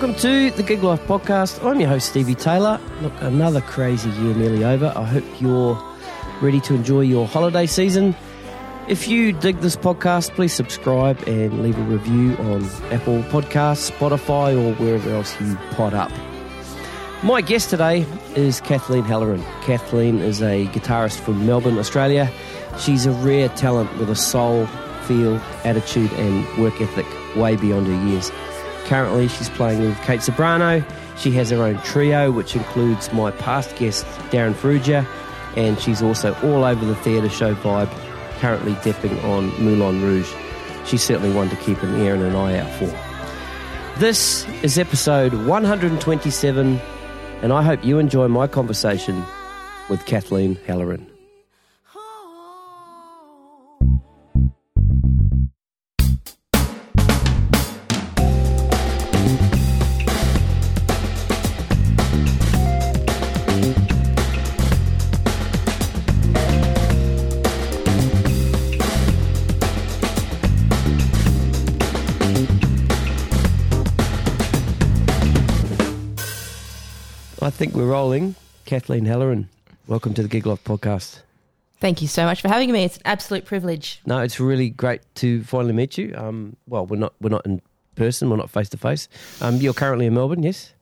Welcome to the Gig Life Podcast. I'm your host, Stevie Taylor. Look, another crazy year nearly over. I hope you're ready to enjoy your holiday season. If you dig this podcast, please subscribe and leave a review on Apple Podcasts, Spotify, or wherever else you pod up. My guest today is Kathleen Halloran. Kathleen is a guitarist from Melbourne, Australia. She's a rare talent with a soul, feel, attitude, and work ethic way beyond her years. Currently, she's playing with Kate Ceberano. She has her own trio, which includes my past guest, Darryn Farrugia, and she's also all over the theatre show vibe, currently depping on Moulin Rouge. She's certainly one to keep an ear and an eye out for. This is episode 127, and I hope you enjoy my conversation with Kathleen Halloran. Think we're rolling. Kathleen Halloran, welcome to the Gig Life podcast. Thank you so much for having me. It's an absolute privilege. No, it's really great to finally meet you. Um, well, we're not we're not in person, we're not face to face. Um, you're currently in Melbourne, yes,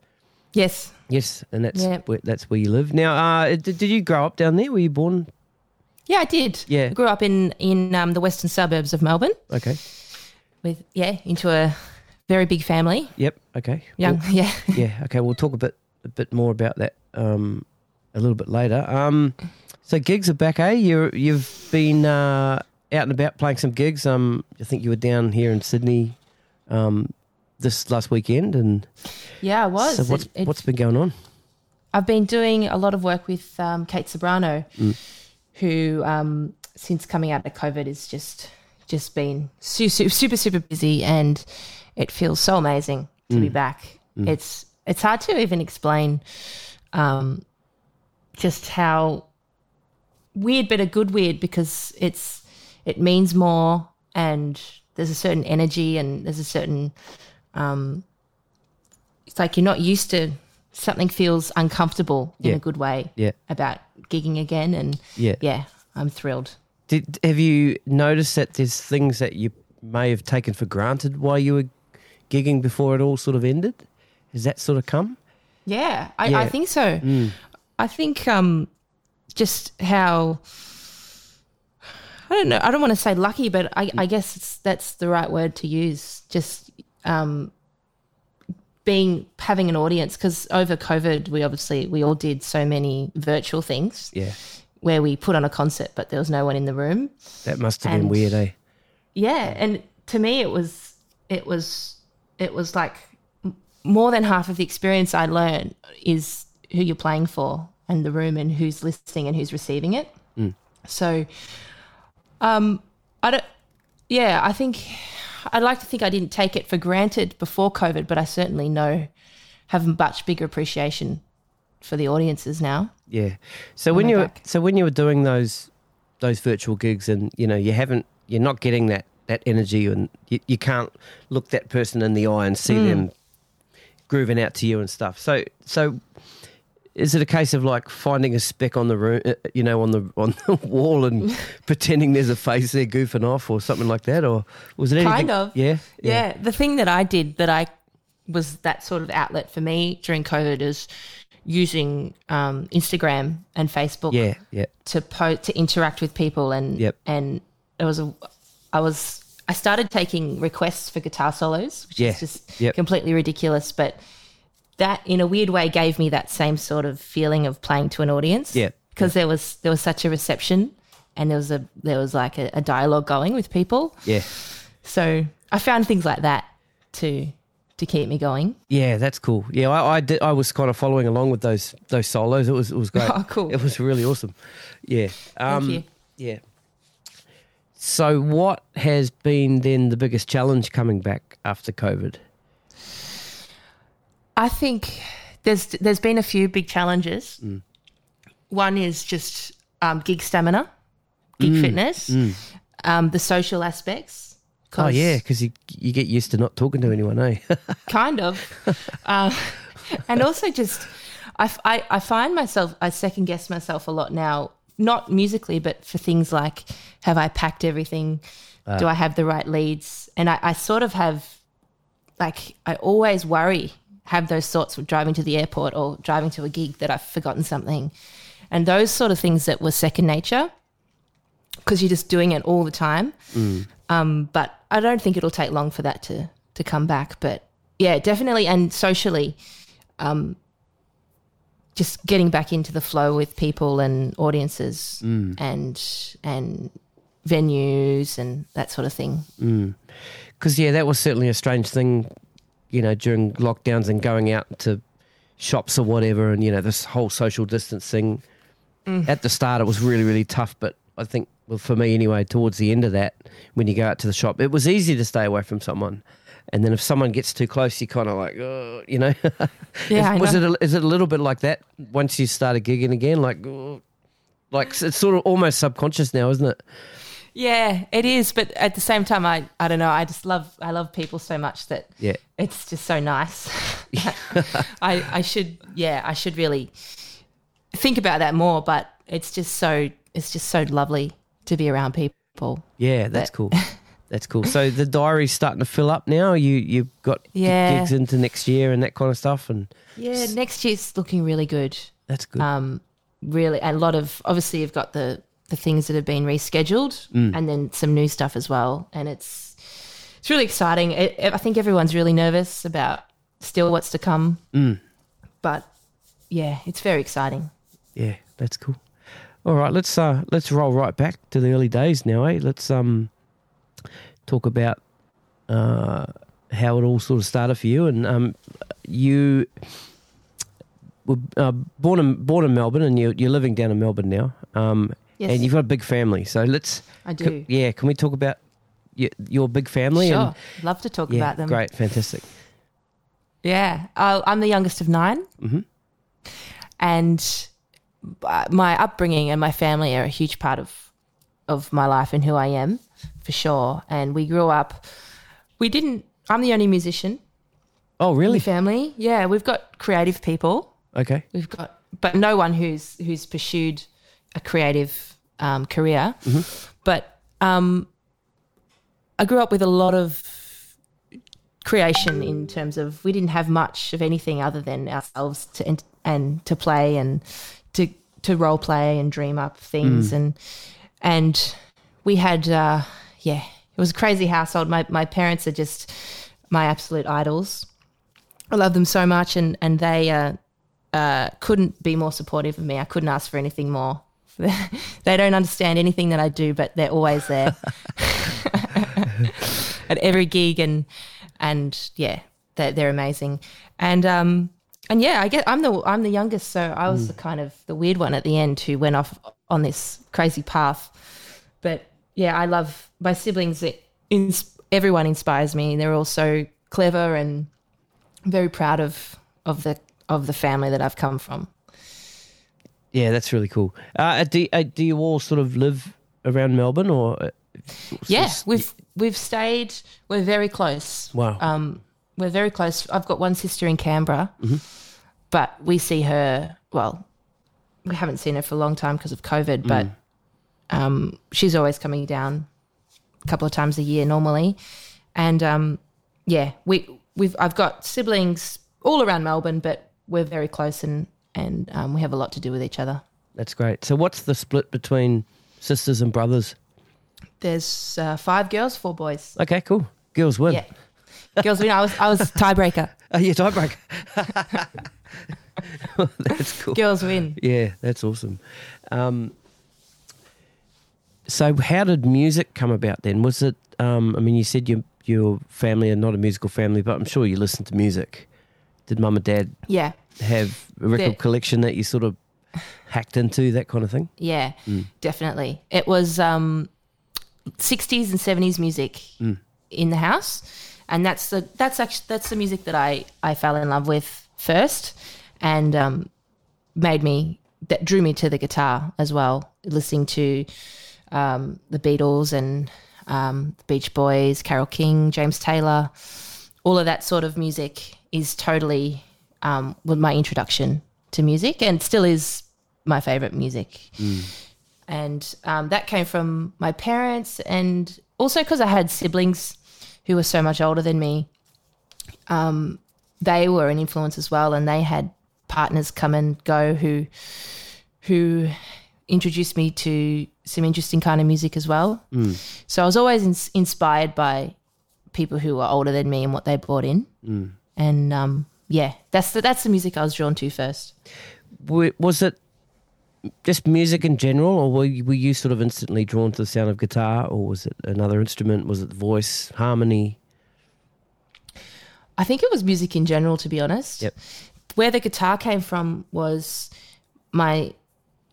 Yes. yes, and that's Yeah. where, that's where you live now. Uh, did, did you grow up down there? Were you born? Yeah, I did. Yeah. I grew up in in um, the western suburbs of Melbourne Okay, with yeah, into a very big family. yep, okay, Young, Well, yeah. yeah, okay. We'll talk a bit a bit more about that um, a little bit later. Um, so gigs are back, eh? You you've been uh, out and about playing some gigs. Um, I think you were down here in Sydney um, this last weekend, and Yeah, I was. so what's It- it- what's been going on? I've been doing a lot of work with um, Kate Ceberano, Mm. who um, since coming out of COVID is just just been super super super, busy, and it feels so amazing to Mm. be back. It's it's hard to even explain um, just how weird, but a good weird because it's it means more, and there's a certain energy, and there's a certain um, it's like you're not used to something feels uncomfortable in Yeah. a good way Yeah, about gigging again and yeah. yeah i'm thrilled Did have you noticed that there's things that you may have taken for granted while you were gigging before it all sort of ended? Has that sort of come? yeah i, Yeah. I think so Mm. i think um just how i don't know i don't want to say lucky but i, I guess it's, that's the right word to use just um being having an audience because over covid we obviously we all did so many virtual things Yeah, where we put on a concert but there was no one in the room that must have been And- weird, eh? Yeah, and to me it was it was it was like more than half of the experience I learn is who you're playing for and the room and who's listening and who's receiving it. So um I don't yeah, I think I'd like to think I didn't take it for granted before COVID, but I certainly know have a much bigger appreciation for the audiences now. Yeah. So when you were, so when you were doing those those virtual gigs and you know you haven't you're not getting that that energy and you, you can't look that person in the eye and see them grooving out to you and stuff. So so is it a case of like finding a speck on the room, uh, you know, on the on the wall and pretending there's a face there goofing off or something like that, or was it anything? Kind of. Yeah. Yeah. the thing that I did that I was that sort of outlet for me during COVID is using um, Instagram and Facebook Yeah. Yeah. to po- to interact with people and Yep. and it was a I was I started taking requests for guitar solos, which Yeah. is just Yep. completely ridiculous, but that in a weird way gave me that same sort of feeling of playing to an audience. Yeah. Because there was there was such a reception and there was a there was like a, a dialogue going with people. Yeah. So I found things like that to to keep me going. Yeah, that's cool. Yeah, I, I did. I was kind of following along with those those solos. It was it was great. Oh, cool. It was really awesome. Yeah. Um, you. Yeah. So, what has been then the biggest challenge coming back after COVID? I think there's there's been a few big challenges. Mm. One is just um, gig stamina, gig Mm. fitness, um, the social aspects, Oh yeah, because you you get used to not talking to anyone, eh? kind of. uh, and also just, I, f- I, I find myself, I second guess myself a lot now, not musically, but for things like, have I packed everything? Do I have the right leads? And I, I sort of have, like, I always worry, have those thoughts of driving to the airport or driving to a gig that I've forgotten something. And those sort of things that were second nature because you're just doing it all the time. Um, but I don't think it'll take long for that to to come back. But yeah, definitely, and socially, um, just getting back into the flow with people and audiences mm. and and venues and that sort of thing. Mm. Because yeah, that was certainly a strange thing, you know, during lockdowns and going out to shops or whatever, and you know this whole social distancing. Mm. At the start, it was really really tough, but I think, well, for me anyway, towards the end of that, when you go out to the shop, it was easy to stay away from someone. And then if someone gets too close, you're kind of like, oh, you know. Yeah, I was know. it? A, is it a little bit like that once you started gigging again? Like, oh, like it's sort of almost subconscious now, isn't it? Yeah, it is. But at the same time, I I don't know. I just love I love people so much that Yeah. it's just so nice. I I should yeah I should really think about that more. But it's just so it's just so lovely to be around people. Yeah, that's cool. That's cool. So the diary's starting to fill up now. You you've got Yeah. gigs into next year and that kind of stuff, and Yeah, next year's looking really good. that's good. Um, really, a lot of obviously you've got the the things that have been rescheduled, and then some new stuff as well. And it's it's really exciting. It, I think everyone's really nervous about still what's to come, but yeah, it's very exciting. yeah, that's cool. All right, let's uh let's roll right back to the early days now, eh? Let's um talk about uh how it all sort of started for you, and um you were uh, born in born in Melbourne, and you you're living down in Melbourne now. Um, Yes. and you've got a big family, so let's I do. Can- yeah, can we talk about your, your big family? Sure, And, love to talk yeah, about them. great, fantastic. Yeah, uh, I'm the youngest of 9 Mhm. and uh, my upbringing and my family are a huge part of of my life and who I am, for sure. And we grew up. We didn't. I'm the only musician Oh, really? family. Yeah, we've got creative people. Okay. We've got, but no one who's who's pursued a creative um, career. But um, I grew up with a lot of creation in terms of we didn't have much of anything other than ourselves to and, and to play and to to role play and dream up things and and we had uh, yeah it was a crazy household. My my parents are just my absolute idols. I love them so much, and and they uh, uh, couldn't be more supportive of me. I couldn't ask for anything more. they don't understand anything that I do, but they're always there at every gig, and and yeah, they're, they're amazing. And um and yeah, I get I'm the I'm the youngest, so I was the kind of the weird one at the end who went off on this crazy path. But yeah, I love my siblings. Ins- everyone inspires me. They're all so clever and I'm very proud of of the of the family that I've come from. Yeah, that's really cool. Uh, do, uh, do you all sort of live around Melbourne or? uh, Yeah, we've we've stayed. We're very close. Wow. Um, we're very close. I've got one sister in Canberra, but we see her. Well, we haven't seen her for a long time because of COVID, but um, she's always coming down a couple of times a year normally, and um, yeah, we we've I've got siblings all around Melbourne, but we're very close and and um, we have a lot to do with each other. That's great. So, what's the split between sisters and brothers? There's uh, five girls, four boys. Okay, cool. Girls win. Yeah, girls. win. I was I was tiebreaker. Oh, yeah, tiebreak. that's cool. Girls win. Yeah, that's awesome. Um, so, how did music come about then? Was it? Um, I mean, you said your your family are not a musical family, but I'm sure you listened to music. Did mum and dad Yeah, have a record collection that you sort of hacked into, that kind of thing? yeah, definitely. It was um, 60s and 70s music in the house, and that's the that's actually that's the music that I I fell in love with first, and um, made me that drew me to the guitar as well. Listening to um, the Beatles and um, the Beach Boys, Carole King, James Taylor, all of that sort of music is totally um, my introduction to music, and still is my favorite music. And um, that came from my parents, and also because I had siblings who were so much older than me. Um, they were an influence as well, and they had partners come and go who who introduced me to some interesting kind of music as well. So I was always ins- inspired by people who were older than me and what they brought in. And um, yeah, that's the, that's the music I was drawn to first. Was it just music in general, or were you, were you sort of instantly drawn to the sound of guitar, or was it another instrument? Was it voice, harmony? I think it was music in general, to be honest. Yep. Where the guitar came from was my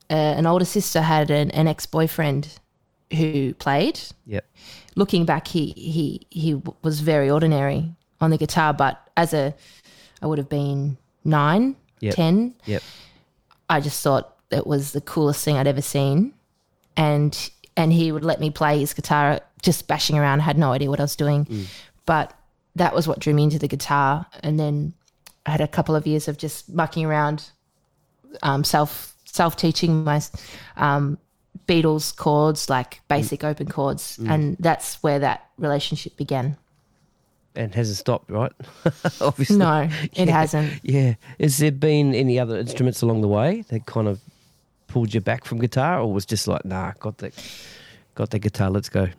uh, an older sister had an, an ex boyfriend who played. Yep. Looking back, he he he was very ordinary on the guitar, but as a I would have been nine, Yep. ten. Yep. I just thought it was the coolest thing I'd ever seen, and and he would let me play his guitar, just bashing around. I had no idea what I was doing, but that was what drew me into the guitar. And then I had a couple of years of just mucking around, um, self self teaching my um, Beatles chords, like basic mm. open chords, mm. and that's where that relationship began. And hasn't stopped, right? Obviously. No, it hasn't. Yeah. Has there been any other instruments along the way that kind of pulled you back from guitar, or was just like, nah, got the got the guitar, let's go.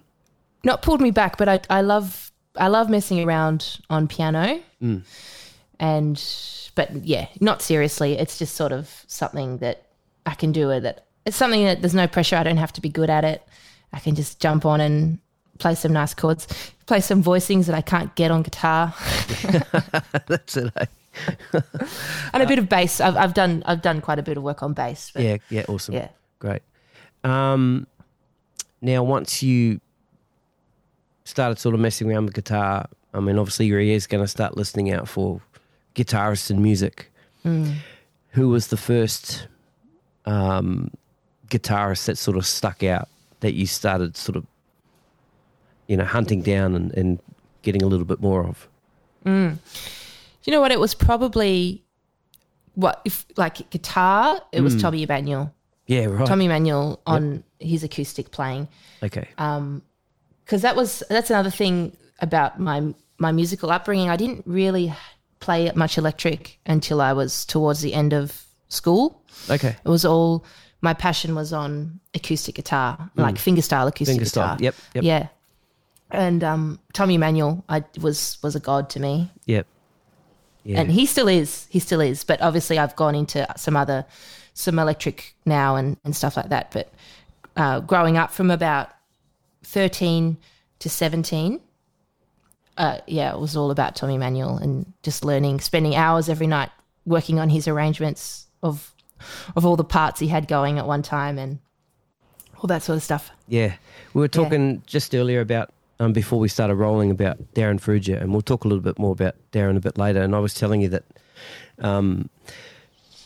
not pulled me back, but I, I love I love messing around on piano, mm. and but yeah, not seriously. It's just sort of something that I can do. It that it's something that there's no pressure. I don't have to be good at it. I can just jump on and play some nice chords, play some voicings that I can't get on guitar, That's it. eh? and a bit of bass. I've, I've done I've done quite a bit of work on bass. Yeah, yeah, awesome. yeah. Great. Um, now, once you started sort of messing around with guitar, I mean, obviously your ear's going to start listening out for guitarists and music. Who was the first um, guitarist that sort of stuck out that you started sort of, you know, hunting down and, and getting a little bit more of? Do you know what? It was probably what if like guitar. It was Tommy Emmanuel. Yeah, right. Tommy Emmanuel on his acoustic playing okay. Um, because that was that's another thing about my my musical upbringing. I didn't really play much electric until I was towards the end of school. okay. It was all my passion was on acoustic guitar, like fingerstyle acoustic Fingerstyle. guitar. Yep, yep. Yeah. And um, Tommy Emmanuel, I was was a god to me. Yep. Yeah. and he still is he still is but obviously i've gone into some other some electric now and, and stuff like that but uh, growing up from about 13 to 17 uh, yeah it was all about tommy Emmanuel and just learning spending hours every night working on his arrangements of of all the parts he had going at one time and all that sort of stuff. Yeah, we were talking just earlier about um, before we started rolling about Darryn Farrugia, and we'll talk a little bit more about Darryn a bit later. And I was telling you that, um,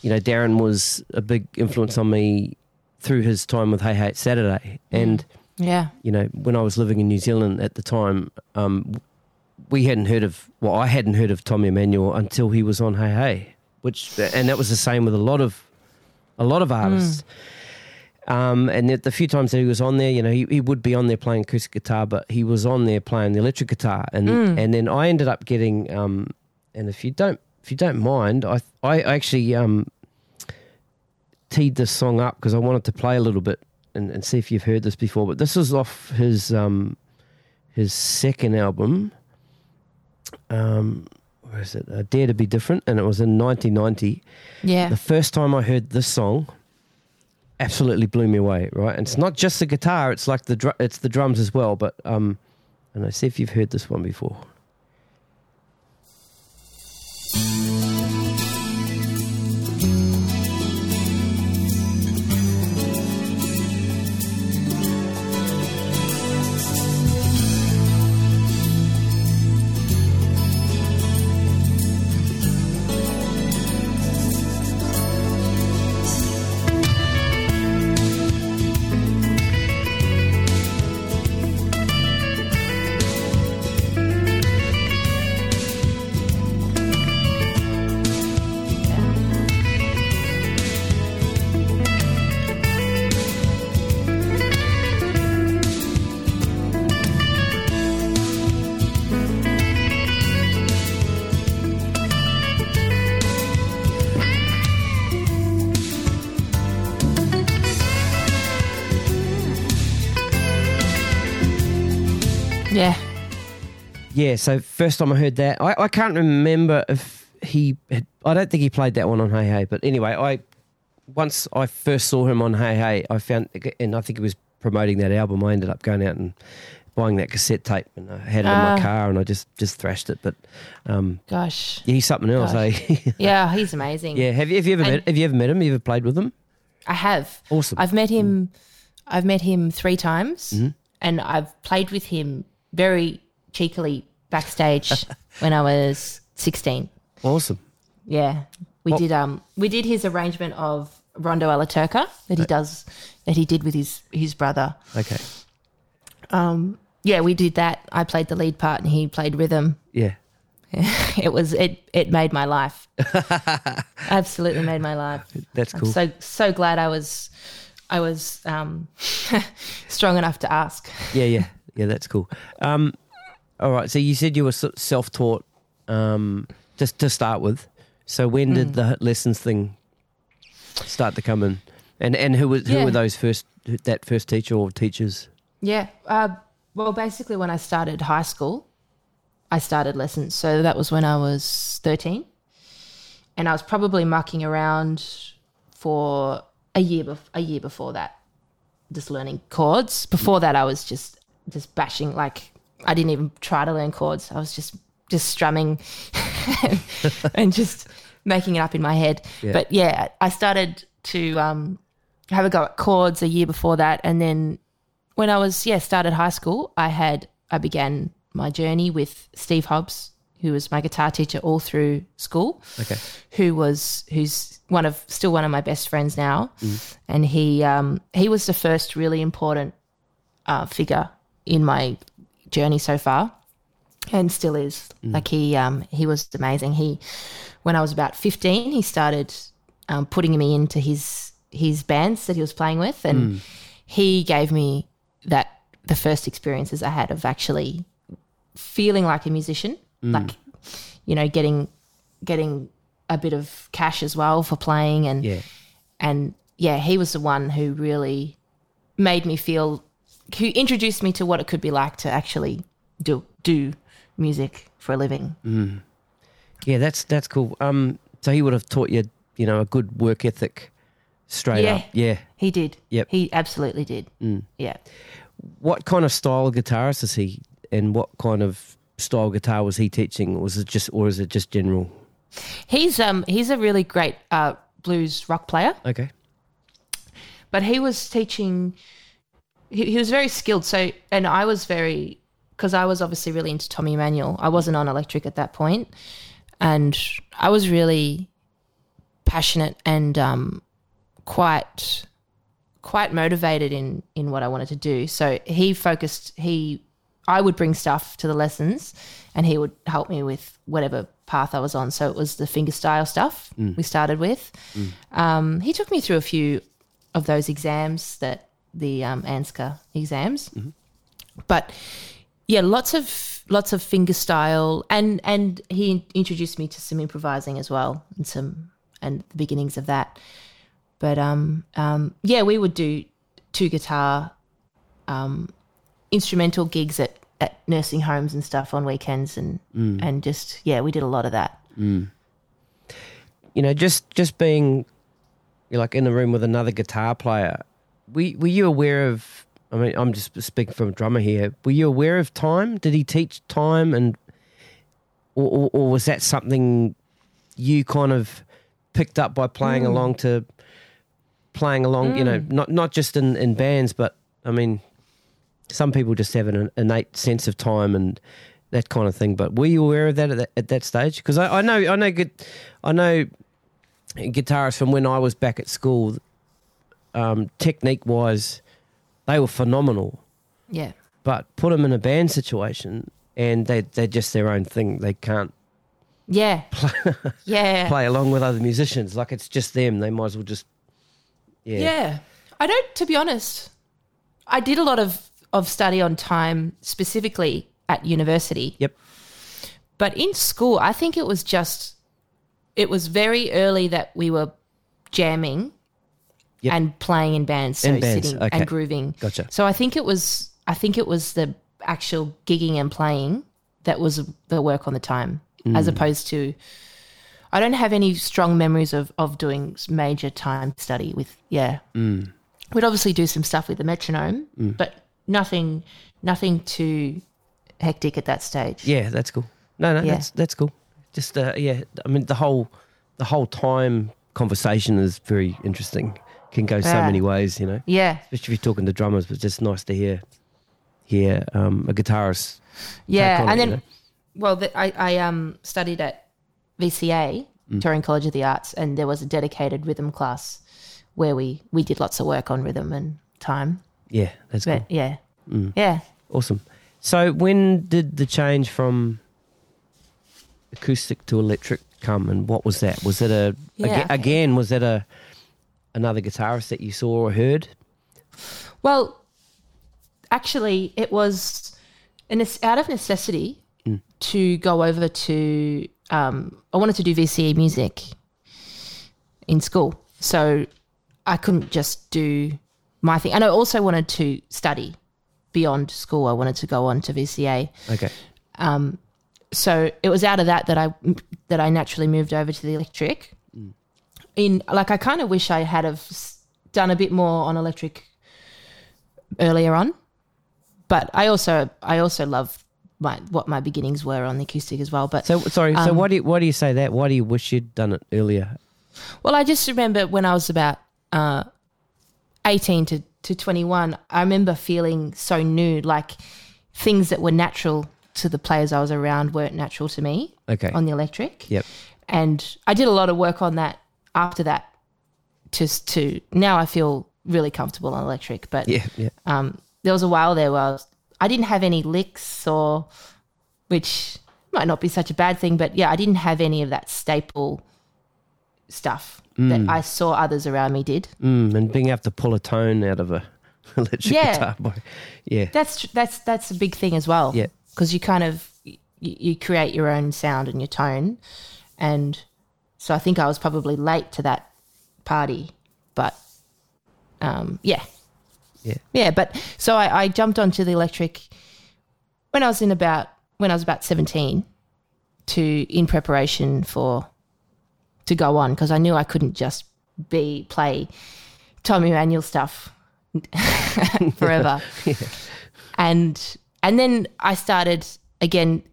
you know, Darryn was a big influence on me through his time with Hey Hey It's Saturday, and yeah. you know, when I was living in New Zealand at the time, um, we hadn't heard of well, I hadn't heard of Tommy Emmanuel until he was on Hey Hey, which and that was the same with a lot of a lot of artists. Um, and the, the few times that he was on there, you know, he, he would be on there playing acoustic guitar, but he was on there playing the electric guitar, and and then I ended up getting, um, and if you don't if you don't mind, I I actually um, teed this song up because I wanted to play a little bit and, and see if you've heard this before. But this is off his um, his second album. Um, where is it? Uh, Dare to Be Different, and it was in 1990. yeah The first time I heard this song, absolutely blew me away. Right, and it's not just the guitar; it's like the dr- it's the drums as well. But um, and I see if you've heard this one before. Yeah, so first time I heard that, I, I can't remember if he. Had, I don't think he played that one on Hey Hey, but anyway, I once I first saw him on Hey Hey, I found, and I think he was promoting that album. I ended up going out and buying that cassette tape, and I had it in Ah. my car, and I just just thrashed it. But um, Gosh. yeah, he's something else, Gosh. eh? Yeah, he's amazing. yeah. Have you, have you ever And- met? Have you ever met him? You ever played with him? I have. Awesome. I've met him. I've met him three times, Mm-hmm. and I've played with him very cheekily backstage when I was sixteen. awesome. Yeah, we What- did. Um, we did his arrangement of Rondo alla Turca that he does that he did with his his brother. Okay. Um Yeah, we did that. I played the lead part, and he played rhythm. Yeah. It was it. It made my life. Absolutely made my life. That's cool. I'm so so glad I was I was um, strong enough to ask. Yeah, yeah, yeah. That's cool. Um, all right. So you said you were self-taught, um, just to start with. So when Mm. did the lessons thing start to come in? And and who was who Yeah. were those first that first teacher or teachers? Yeah. Uh, well, basically, when I started high school, I started lessons. So that was when I was 13. And I was probably mucking around for a year, bef- a year before that, just learning chords. Before that, I was just just bashing. Like I didn't even try to learn chords. I was just just strumming and just making it up in my head. Yeah. But yeah, I started to um, have a go at chords a year before that, and then when I was yeah started high school, I had I began my journey with Steve Hobbs, who was my guitar teacher all through school, Okay. who was who's one of still one of my best friends now, and he um, he was the first really important uh, figure in my journey so far, and still is. Like he um, he was amazing. He when I was about fifteen, he started um, putting me into his his bands that he was playing with, and he gave me that the first experiences I had of actually feeling like a musician, like you know, getting getting a bit of cash as well for playing, and Yeah. and yeah, he was the one who really made me feel, who introduced me to what it could be like to actually do do music for a living. Yeah. That's that's cool. Um. So he would have taught you, you know, a good work ethic, straight Yeah. up. Yeah. He did. Yep. He absolutely did. Yeah. What kind of style guitarist is he, and what kind of style guitar was he teaching? Was it just, or is it just general? He's um he's a really great uh, blues rock player. Okay. but he was teaching he, he was very skilled. So and i was very because i was obviously really into tommy Emmanuel. i wasn't on electric at that point. And i was really passionate and um, quite quite motivated in in what i wanted to do. So he focused he i would bring stuff to the lessons and he would help me with whatever path i was on. So it was the fingerstyle stuff we started with. Um, he took me through a few of those exams that the um, ANZCA exams, but yeah, lots of lots of finger style, and and he introduced me to some improvising as well, and some and the beginnings of that. But um, um, yeah, we would do two guitar um, instrumental gigs at, at nursing homes and stuff on weekends, and and just yeah, we did a lot of that. you know, just just being you're like in the room with another guitar player. Were were you aware of? I mean, I'm just speaking from a drummer here. Were you aware of time? Did he teach time, and or, or, or was that something you kind of picked up by playing mm. along to playing along? You know, mm. not not just in in bands, but I mean, some people just have an innate sense of time and that kind of thing. But were you aware of that at that, at that stage? Because I, I know I know good I know guitarists from when I was back at school. Um, technique wise, they were phenomenal. Yeah, But put them in a band situation, and they they're just their own thing. They can't yeah, yeah. play along with other musicians. Like it's just them. They might as well just yeah. Yeah. I don't, to be honest, I did a lot of, of study on time specifically at university. Yep. But in school, I think it was just, it was very early that we were jamming Yep. and playing in bands. So In bands, sitting okay. and grooving. Gotcha. So I think it was, I think it was the, actual gigging and playing that was the work on the time, mm. as opposed to. I don't have any strong memories of, of doing major time study with yeah. Mm. We'd obviously do some stuff with the metronome, mm. but nothing nothing too hectic at that stage. Yeah, that's cool. No, no, Yeah. that's that's cool. Just uh, yeah, I mean the whole the whole time conversation is very interesting. Can go so many ways, you know. Yeah, Especially if you're talking to drummers, but it's just nice to hear hear um, a guitarist. yeah, and it, then you know? well, the, I I um studied at VCA, Mm. Victorian College of the Arts, and there was a dedicated rhythm class where we we did lots of work on rhythm and time. Yeah, that's But cool. yeah, Mm. yeah. Awesome. So when did the change from acoustic to electric come, and what was that? Was it a Yeah, aga- again? Was that a another guitarist that you saw or heard? Well, actually, it was an, out of necessity Mm. to go over to. Um, I wanted to do VCE music in school, so I couldn't just do my thing, and I also wanted to study beyond school. I wanted to go on to VCA. Okay. Um, so it was out of that that I that I naturally moved over to the electric. In like, I kind of wish I had have done a bit more on electric earlier on, but I also I also love my what my beginnings were on the acoustic as well. But So sorry. so Um, why do you, why do you say that? Why do you wish you'd done it earlier? Well, I just remember when I was about uh, 18 to, to 21, I remember feeling so new, like things that were natural to the players I was around weren't natural to me Okay. on the electric. Yep. And I did a lot of work on that after that just to now I feel really comfortable on electric. But Yeah. Yeah. um, there was a while there where I, was, I didn't have any licks or, which might not be such a bad thing, but yeah, I didn't have any of that staple stuff that I saw others around me did. Mm, and being able to pull a tone out of a electric Yeah. guitar. Boy. Yeah. That's that's that's a big thing as well. Yeah. because you kind of you, you create your own sound and your tone, and so I think I was probably late to that party, but um, yeah, Yeah. yeah. But so I, I jumped onto the electric when I was in about when I was about seventeen, to in preparation for to go on because I knew I couldn't just be play Tommy Emmanuel stuff forever. And and then I started again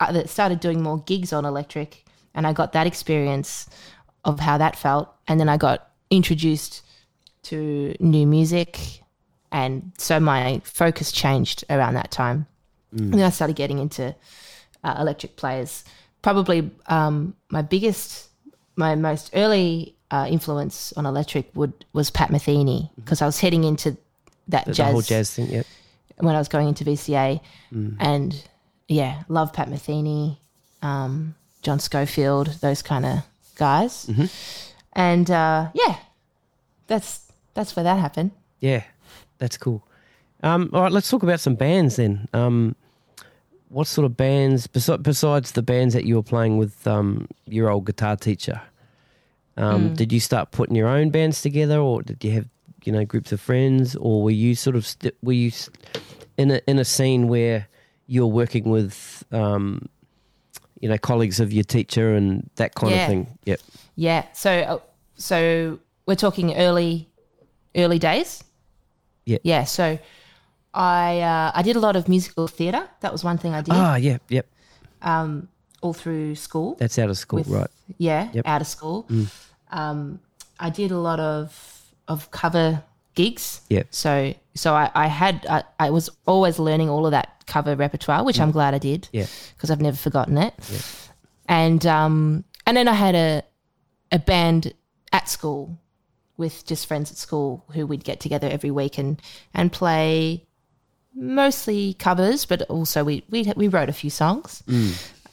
I started doing more gigs on electric and I got that experience of how that felt and then I got introduced to new music and so my focus changed around that time. And then I started getting into uh, electric players. Probably um, my biggest, my most early uh, influence on electric would was Pat Metheny because I was heading into that The, jazz, the whole jazz thing. Yep. when I was going into VCA, and yeah, love Pat Metheny, um, John Scofield, those kind of guys, and uh, yeah, that's that's where that happened. Yeah. That's cool. Um, all right, let's talk about some bands then. Um, what sort of bands, besi- besides the bands that you were playing with um, your old guitar teacher, um, did you start putting your own bands together, or did you have you know groups of friends, or were you sort of st- were you s- in a in a scene where you're working with um, you know colleagues of your teacher and that kind Yeah. of thing? Yep. Yeah, so uh, so we're talking early early days. Yeah. yeah. So I uh, I did a lot of musical theatre. That was one thing I did Ah, yeah, yep. Um, all through school. That's out of school, with- right? Yeah, Yep. out of school. Um, I did a lot of of cover gigs. Yep. So so I, I had I, I was always learning all of that cover repertoire, which I'm glad I did. Yeah. Because I've never forgotten it. Yeah. And um and then I had a a band at school with just friends at school who we'd get together every week and and play mostly covers, but also we we we wrote a few songs.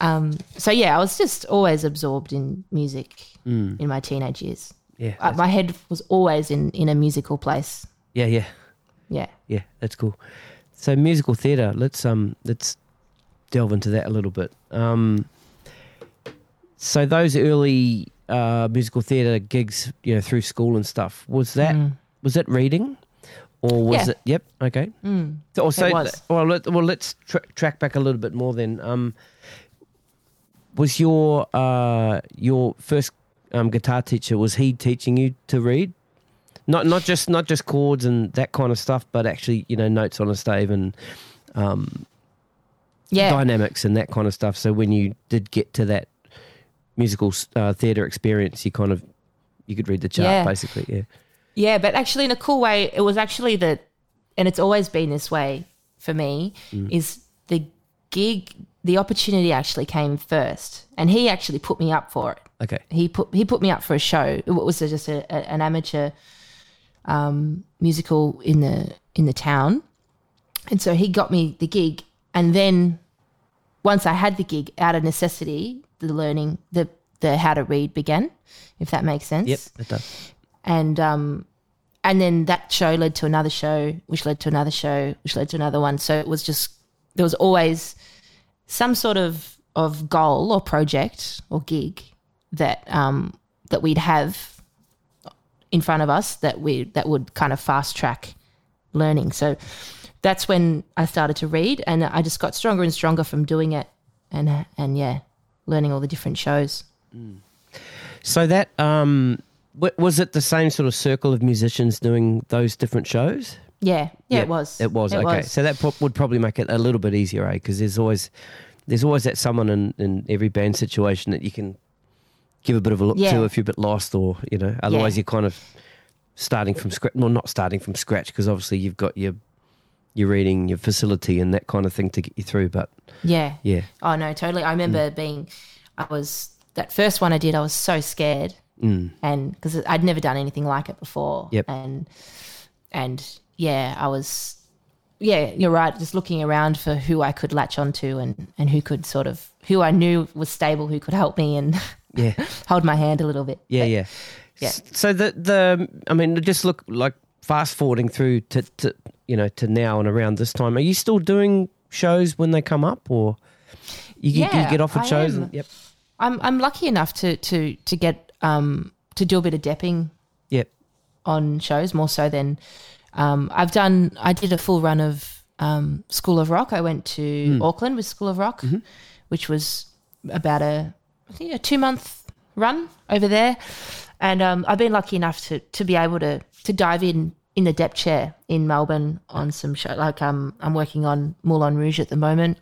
Um, so yeah, I was just always absorbed in music in my teenage years. Yeah, Uh, my head was always in in a musical place. yeah, yeah. Yeah. Yeah, that's cool. So musical theatre. Let's um let's delve into that a little bit. Um, so those early uh, musical theatre gigs, you know, through school and stuff, was that was that reading, or was Yeah. it? Yep. Okay. So, or so It was. well, let, well, let's tra- track back a little bit more. Then, um, was your uh, your first um, guitar teacher? Was he teaching you to read? Not not just not just chords and that kind of stuff, but actually, you know, notes on a stave and um, Yeah. dynamics and that kind of stuff. So when you did get to that musical uh, theatre experience, you kind of you could read the chart Yeah. basically. Yeah. Yeah, but actually, in a cool way, it was actually the, and it's always been this way for me, is the gig, the opportunity actually came first, and he actually put me up for it. Okay. He put he put me up for a show. It was just a, a, an amateur um, musical in the in the town, and so he got me the gig. And then once I had the gig, out of necessity, the learning the the how to read began, if that makes sense Yep. It does. and um and then that show led to another show which led to another show which led to another one so it was just there was always some sort of of goal or project or gig that um that we'd have in front of us that we that would kind of fast track learning so that's when I started to read and I just got stronger and stronger from doing it and and yeah learning all the different shows So that um, w- was it the same sort of circle of musicians doing those different shows? yeah yeah Yep, it was It was okay. So that pro- would probably make it a little bit easier, eh? Because there's always there's always that someone in, in every band situation that you can give a bit of a look Yeah. to if you're a bit lost, or you know, otherwise Yeah. you're kind of starting from scratch. Well, not starting from scratch because obviously you've got your your reading, your facility, and that kind of thing to get you through. But yeah yeah, Oh no, totally. I remember being, I was that first one I did. I was so scared, mm, and because I'd never done anything like it before. Yep. And and yeah, I was. Yeah, you're right. Just looking around for who I could latch onto and and who could sort of who I knew was stable, who could help me and yeah. hold my hand a little bit. Yeah, But yeah, yeah. So the the I mean, just look like fast forwarding through to, to you know to now and around this time. Are you still doing shows when they come up, or you, get you Yeah, get offered I shows? am. And, yep, I'm I'm lucky enough to to to get um to do a bit of depping yep. on shows more so than um, I've done. I did a full run of um, School of Rock. I went to Auckland with School of Rock, which was about a I think a two month run over there, and um, I've been lucky enough to to be able to to dive in in the dep chair in Melbourne on some show. Like um, I'm working on Moulin Rouge at the moment,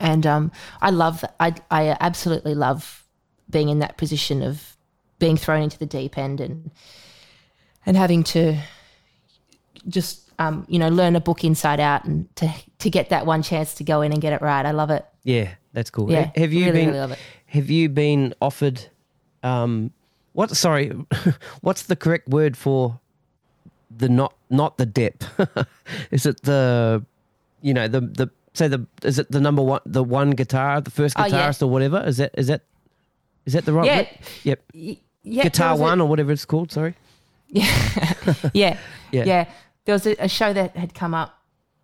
and um, I love. I I absolutely love being in that position of being thrown into the deep end and and having to just um, you know learn a book inside out and to to get that one chance to go in and get it right. I love it. Yeah, that's cool. Yeah, have you really, been really love it. Have you been offered um what sorry what's the correct word for the not not the depth is it the you know the the say the is it the number one the one guitar the first Oh, yeah. guitarist or whatever is that is that is that the right Yeah. word? yep Y- Yeah, guitar was a- one or whatever it's called sorry yeah, Yeah. yeah. There was a, a show that had come up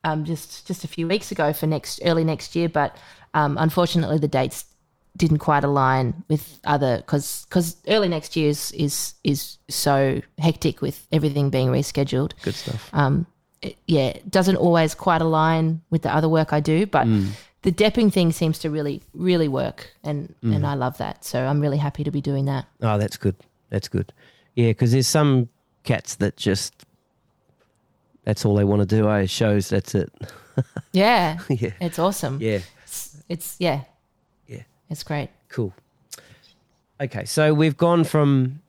um, just just a few weeks ago for next early next year, but um, unfortunately the dates didn't quite align with other because because early next year is, is is so hectic with everything being rescheduled. good stuff um, it, yeah, it doesn't always quite align with the other work I do, but the depping thing seems to really, really work, and and I love that. So I'm really happy to be doing that. oh that's good that's good yeah because there's some cats that just that's all they want to do eh shows that's it Yeah, yeah it's awesome. yeah It's, it's Yeah. It's great. Cool. Okay, so we've gone from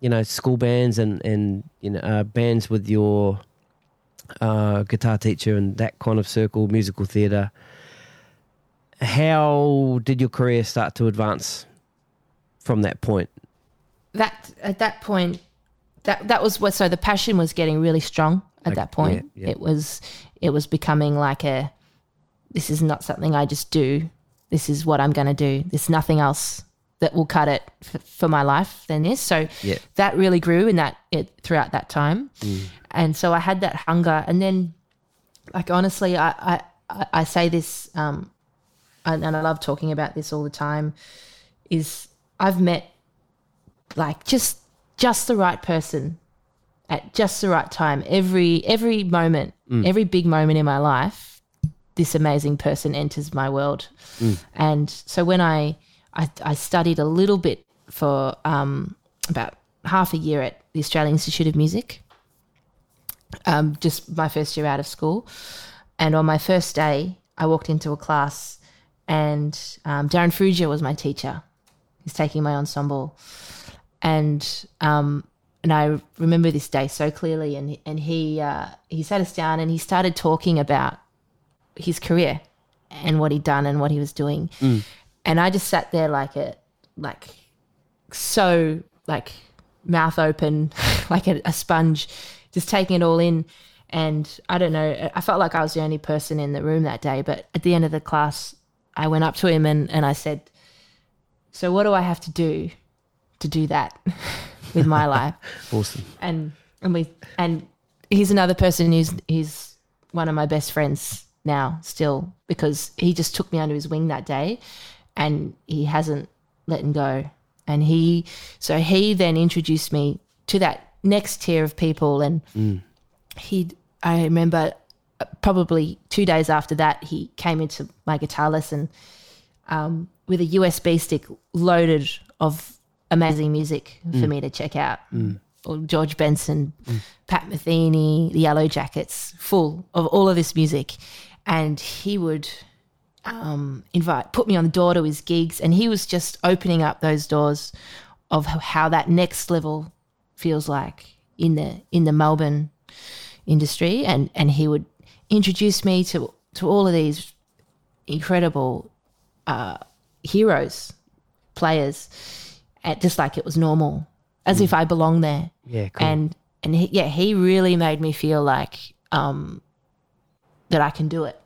you know school bands and and you know uh, bands with your uh, guitar teacher and that kind of circle, musical theatre. How did your career start to advance from that point? That at that point, that that was what. So the passion was getting really strong at that point. yeah, yeah. It was it was becoming like a. This is not something I just do. This is what I'm going to do. There's nothing else that will cut it f- for my life than this. So Yeah. that really grew in that it throughout that time, and so I had that hunger. And then, like honestly, I I, I- say this, um, and, and I love talking about this all the time. Is I've met like just just the right person at just the right time. Every every moment, every big moment in my life, this amazing person enters my world. And so when I, I I studied a little bit for um, about half a year at the Australian Institute of Music, um, just my first year out of school. And on my first day, I walked into a class, and um, Darryn Farrugia was my teacher. He's taking my ensemble, and um, and I remember this day so clearly. And and he uh, he sat us down and he started talking about his career and what he'd done and what he was doing. Mm. And I just sat there like a like so like mouth open, like a, a sponge, just taking it all in. And I don't know, I felt like I was the only person in the room that day. But at the end of the class, I went up to him and, and I said, So, what do I have to do to do that with my life? Awesome. and and we and he's another person who's he's one of my best friends now still because he just took me under his wing that day and he hasn't let him go. And he so he then introduced me to that next tier of people and he i remember uh, probably two days after that he came into my guitar lesson um, with a usb stick loaded of amazing music for me to check out. Or george benson pat metheny the yellow jackets full of all of this music and he would um, invite put me on the door to his gigs and he was just opening up those doors of how that next level feels like in the in the Melbourne industry and and he would introduce me to to all of these incredible uh, heroes players at, just like it was normal as if I belonged there Yeah, cool. and and he, yeah, he really made me feel like um, that I can do it.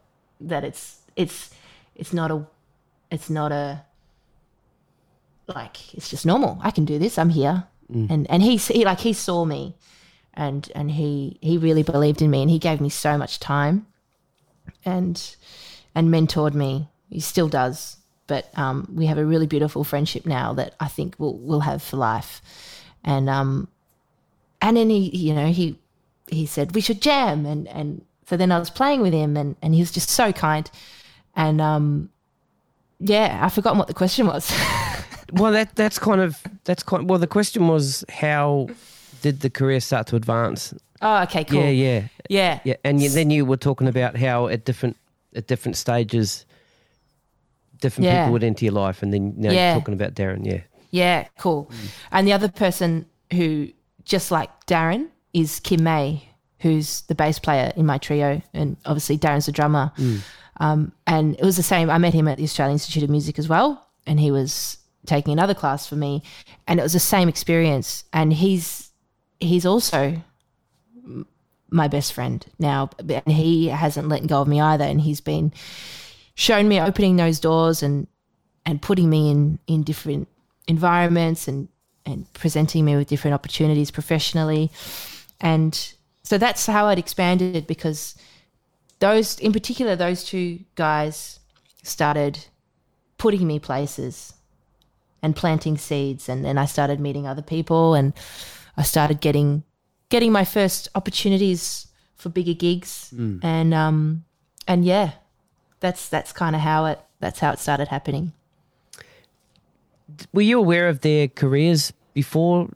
That it's it's it's not a it's not a like it's just normal. I can do this. I'm here, and and he he like he saw me, and and he he really believed in me, and he gave me so much time, and and mentored me. He still does, but um, we have a really beautiful friendship now that I think we'll we'll have for life, and um, and then he you know he he said we should jam and and so then I was playing with him and and he was just so kind and um yeah I forgotten what the question was well, that that's kind of that's kind. Well, the question was how did the career start to advance? oh okay cool Yeah, yeah, yeah yeah. And then you were talking about how at different at different stages, different Yeah. people would enter your life, and then now Yeah. you're talking about Darryn. Yeah, Yeah, cool. And the other person who, just like Darryn, is Kim May, who's the bass player in my trio, and obviously Darryn's the drummer. Um, and it was the same. I met him at the Australian Institute of Music as well, and he was taking another class for me, and it was the same experience. And he's he's also my best friend now, and he hasn't let go of me either. And he's been shown me opening those doors and and putting me in in different environments and and presenting me with different opportunities professionally and so that's how it expanded because those in particular those two guys started putting me places and planting seeds. And then I started meeting other people and I started getting getting my first opportunities for bigger gigs. And um and yeah that's that's kind of how it that's how it started happening. Were you aware of their careers before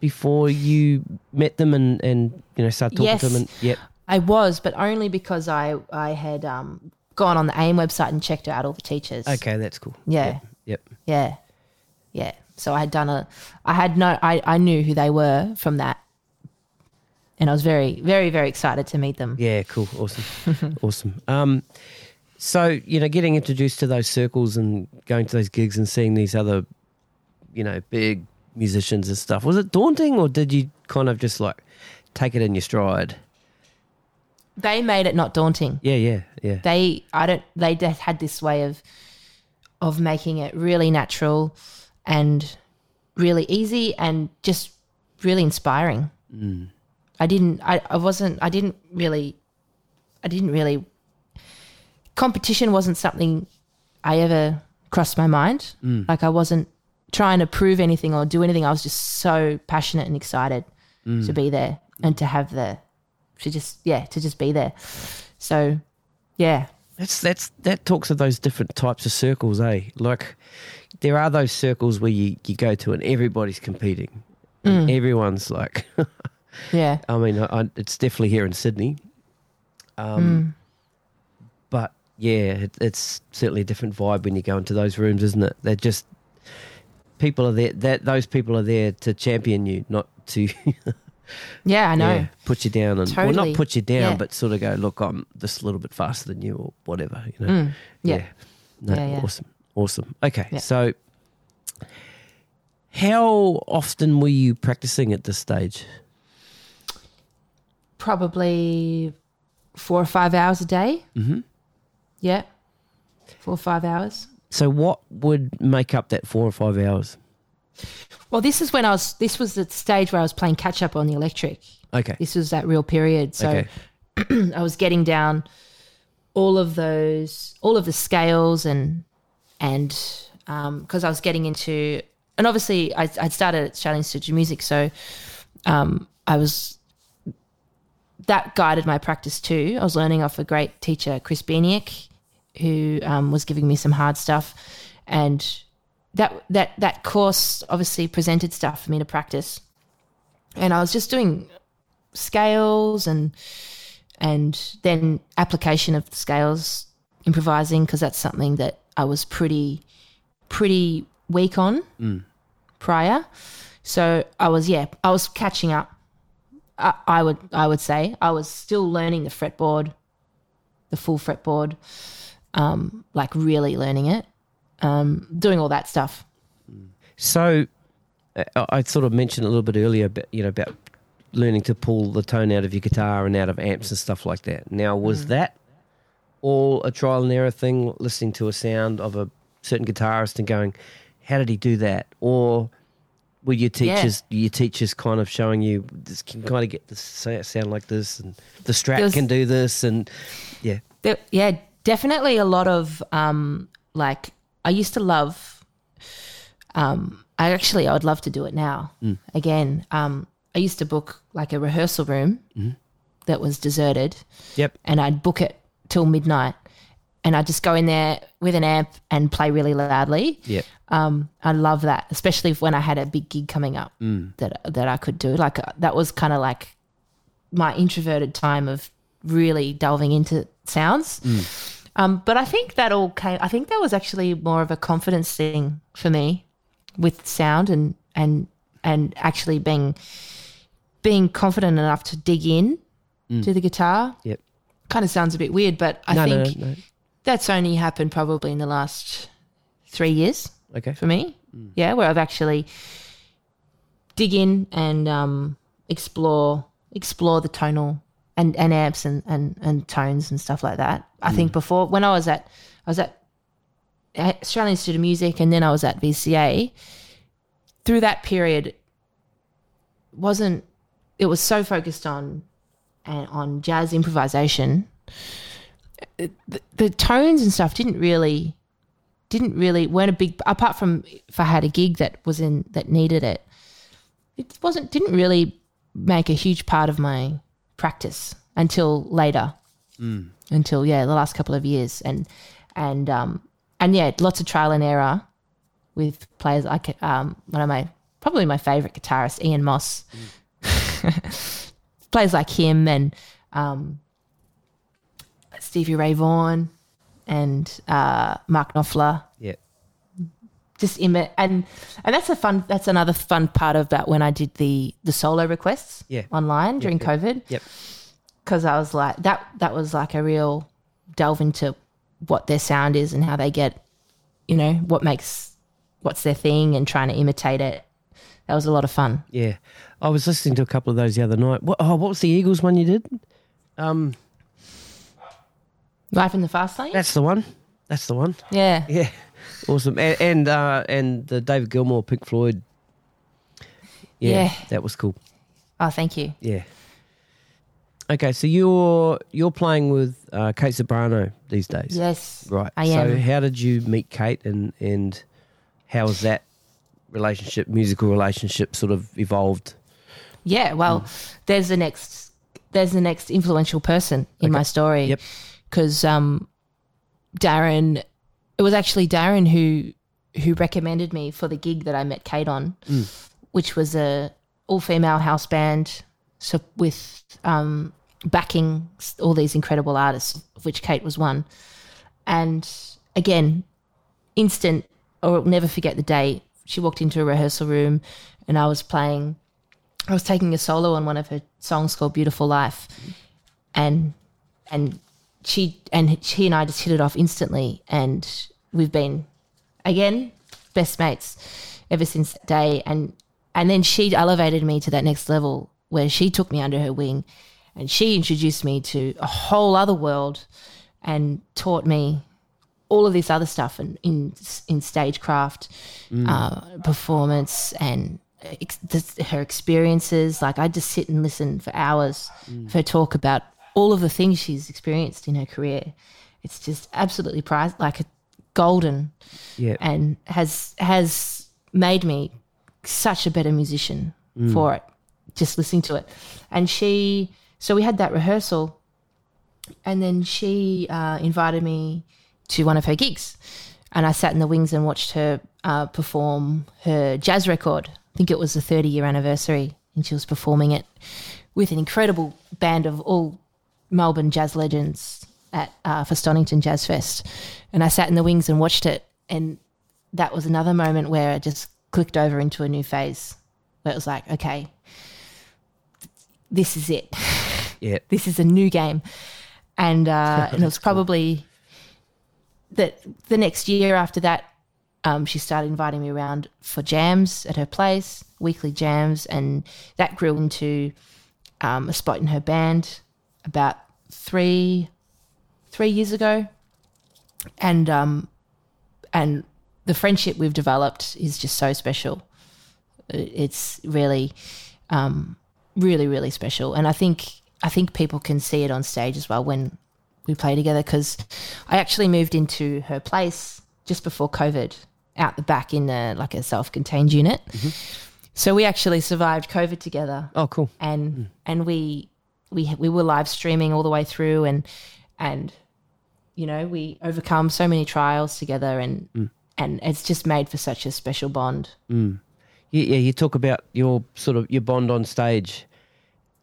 before you met them and and you know started talking Yes. to them? And, yep. I was, but only because I I had um, gone on the AIM website and checked out all the teachers. Okay, that's cool. Yeah. Yep. yep. Yeah. Yeah. So I had done a I had no I, I knew who they were from that. And I was very, very, very excited to meet them. Yeah, cool. Awesome. awesome. Um, so, you know, getting introduced to those circles and going to those gigs and seeing these other, you know, big musicians and stuff, was it daunting or did you kind of just like take it in your stride? They made it not daunting. Yeah, yeah, yeah. They I don't they just had this way of of making it really natural and really easy and just really inspiring. Mm. I didn't I, I wasn't I didn't really I didn't really competition wasn't something I ever crossed my mind. Mm. Like I wasn't trying to prove anything or do anything. I was just so passionate and excited to be there and to have the to just yeah to just be there. So yeah, That's that's that talks of those different types of circles, eh? Like there are those circles where you, you go to and everybody's competing. And Mm. everyone's like, yeah, I mean, I, I, it's definitely here in Sydney. Um, Mm. But yeah, it, it's certainly a different vibe when you go into those rooms, isn't it? They're just people are there. That those people are there to champion you, not to yeah, I know. yeah, put you down and well, not put you down, Yeah. but sort of go, look, I'm just a little bit faster than you, or whatever. You know. Mm. Yeah. No, Yeah, yeah. Awesome. Awesome. Okay. Yeah. So, how often were you practicing at this stage? Probably four or five hours a day. Mhm. Yeah, four or five hours. So, what would make up that four or five hours? Well, this is when I was. This was the stage where I was playing catch up on the electric. Okay. This was that real period. So okay. I was getting down all of those, all of the scales, and and because I was getting into, and obviously I I started at Australian Institute of Music, so um, I was that guided my practice too. I was learning off a great teacher, Chris Beniak, who um, was giving me some hard stuff, and that that that course obviously presented stuff for me to practice, and I was just doing scales and and then application of the scales, improvising because that's something that I was pretty pretty weak on prior. So I was yeah, I was catching up. I, I would I would say I was still learning the fretboard, the full fretboard, um, like really learning it, um, doing all that stuff. So, uh, I sort of mentioned a little bit earlier, about, you know, about learning to pull the tone out of your guitar and out of amps and stuff like that. Now, was that all a trial and error thing? Listening to a sound of a certain guitarist and going, "How did he do that?" Or were your teachers, your teachers, kind of showing you this can kind of get this sound like this, and the strap was- can do this, and yeah, There, yeah, definitely a lot of um, like I used to love. Um, I actually I would love to do it now again. Um, I used to book like a rehearsal room that was deserted, yep, and I'd book it till midnight, and I'd just go in there with an amp and play really loudly. yep, Um, I love that, especially when I had a big gig coming up that that I could do. Like uh, that was kind of like my introverted time of really delving into sounds. Um, but I think that all came. I think that was actually more of a confidence thing for me with sound and and and actually being being confident enough to dig in to the guitar. yep. Kind of sounds a bit weird, but I no, think no, no, that's only happened probably in the last three years. Okay, for me. Yeah, where I've actually dig in and um, explore explore the tonal and, and amps and, and, and tones and stuff like that. I think mm. before when I was at I was at Australian Institute of Music and then I was at VCA. Through that period, wasn't it was so focused on and on jazz improvisation. The, the tones and stuff didn't really didn't really weren't a big apart from if I had a gig that was in that needed it. It wasn't didn't really make a huge part of my practice until later. Until yeah, the last couple of years. And and um and yeah, lots of trial and error with players. Like um one of my probably my favorite guitarist Ian Moss. players like him and um Stevie Ray Vaughan and uh, Mark Knopfler. Yeah, just imi- and and that's a fun that's another fun part about when I did the the solo requests Yeah. online during yeah. COVID yep, because I was like that that was like a real delve into what their sound is and how they get you know what makes what's their thing and trying to imitate it that was a lot of fun yeah. I was listening to a couple of those the other night. What, oh, what was the Eagles one you did? Um, life in the fast lane that's the one. That's the one. yeah Yeah, awesome. And and, uh, and the David Gilmour, Pink Floyd. Yeah, Yeah. that was cool. oh thank you Yeah. Okay, so you're you're playing with uh, Kate Ceberano these days, yes right? I am. So how did you meet Kate, and and how has that relationship, musical relationship, sort of evolved Yeah, well, there's the next there's the next influential person in my story. Yep. Because um, Darryn, it was actually Darryn who who recommended me for the gig that I met Kate on, which was a all female house band, so with um, backing all these incredible artists, of which Kate was one. And again, instant, or I'll never forget the day. She walked into a rehearsal room, and I was playing. I was taking a solo on one of her songs called "Beautiful Life," and and she and she and I just hit it off instantly, and we've been again best mates ever since that day. And and then she elevated me to that next level where she took me under her wing, and she introduced me to a whole other world, and taught me all of this other stuff and in in stagecraft, uh, performance, and ex- her experiences. Like I just sit and listen for hours of her talk about all of the things she's experienced in her career. It's just absolutely prize like a golden, Yeah. and has has made me such a better musician for it. Just listening to it, and she. So we had that rehearsal, and then she uh, invited me to one of her gigs, and I sat in the wings and watched her uh, perform her jazz record. I think it was the 30 year anniversary, and she was performing it with an incredible band of all Melbourne jazz legends at uh, for Stonnington Jazz Fest, and I sat in the wings and watched it, and that was another moment where I just clicked over into a new phase, where it was like, okay, this is it Yeah. this is a new game. And uh, and it was probably that the next year after that, um, she started inviting me around for jams at her place, weekly jams, and that grew into um, a spot in her band about three three years ago. And um, and the friendship we've developed is just so special. It's really um, really really special and i think i think people can see it on stage as well when we play together because i actually moved into her place just before covid out the back in a, like a self-contained unit so we actually survived covid together Oh, cool. and and we we we were live streaming all the way through and and you know we overcome so many trials together and mm. and it's just made for such a special bond mm. Yeah, yeah, you talk about your sort of your bond on stage.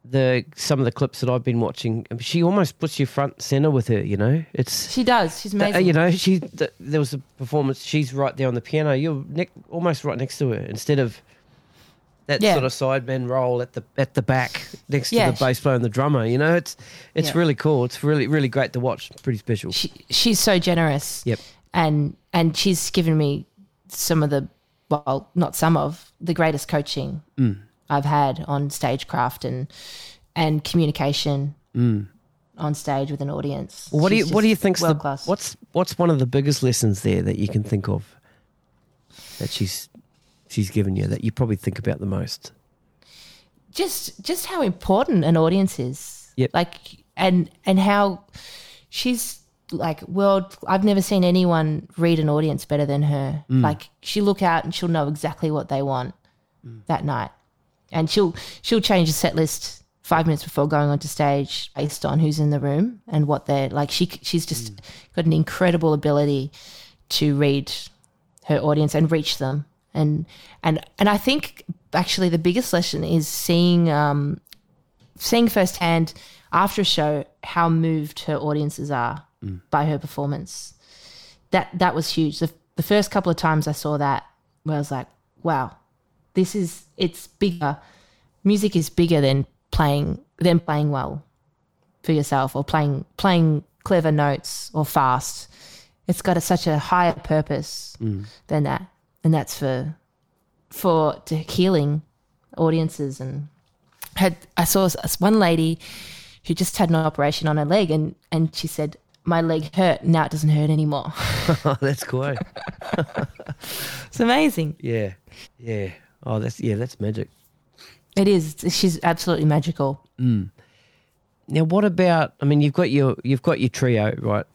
The some of the clips that I've been watching, um, she almost puts you front center with her. You know, it's she does she's amazing you know she. th there was a performance. She's right there on the piano. You're ne- almost right next to her instead of that Yeah. sort of sideman role at the at the back next Yeah. to the bass player and the drummer. You know, it's it's Yeah. really cool. It's really really great to watch. Pretty special. she, she's so generous. Yep. And and she's given me some of the well, not some of the greatest coaching Mm. I've had on stagecraft and and communication on stage with an audience. Mm. Well, what do you what do you think's the class? what's what's one of the biggest lessons there that you can think of that she's she's given you that you probably think about the most? just just how important an audience is. Yep. Like and and how she's like world I've never seen anyone read an audience better than her. Mm. Like she'll look out and she'll know exactly what they want mm. that night. And she'll she'll change the set list five minutes before going onto stage based on who's in the room and what they're like she she's just mm. got an incredible ability to read her audience and reach them and and and I think actually the biggest lesson is seeing um, seeing firsthand after a show how moved her audiences are by her performance. That that was huge. The, the first couple of times I saw that, where I was like, wow, this is it's bigger. Music is bigger than playing than playing well for yourself or playing playing clever notes or fast. It's got a, such a higher purpose than that, and that's for for to healing audiences. And had I saw one lady who just had an operation on her leg, and and she said, "My leg hurt. Now it doesn't hurt anymore." That's cool. eh? it's amazing. yeah, yeah. Oh, that's yeah, that's magic. It is. She's absolutely magical. Now, what about? I mean, you've got your you've got your trio, right?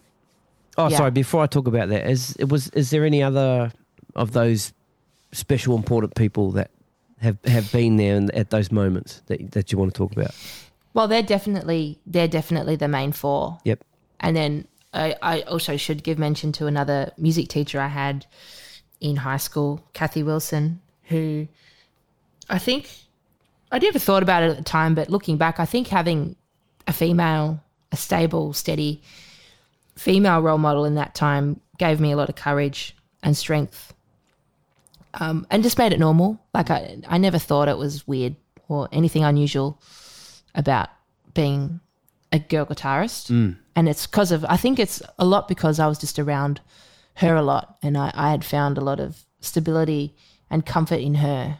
Oh, Yeah. sorry. Before I talk about that, is it was is there any other of those special important people that have have been there and at those moments that that you want to talk about? Well, they're definitely they're definitely the main four. Yep. And then I, I also should give mention to another music teacher I had in high school, Kathy Wilson, who I think I never thought about it at the time, but looking back, I think having a female, a stable, steady female role model in that time gave me a lot of courage and strength. Um, and just made it normal. Like I, I never thought it was weird or anything unusual about being a girl guitarist. And it's because of, I think it's a lot because I was just around her a lot and I, I had found a lot of stability and comfort in her.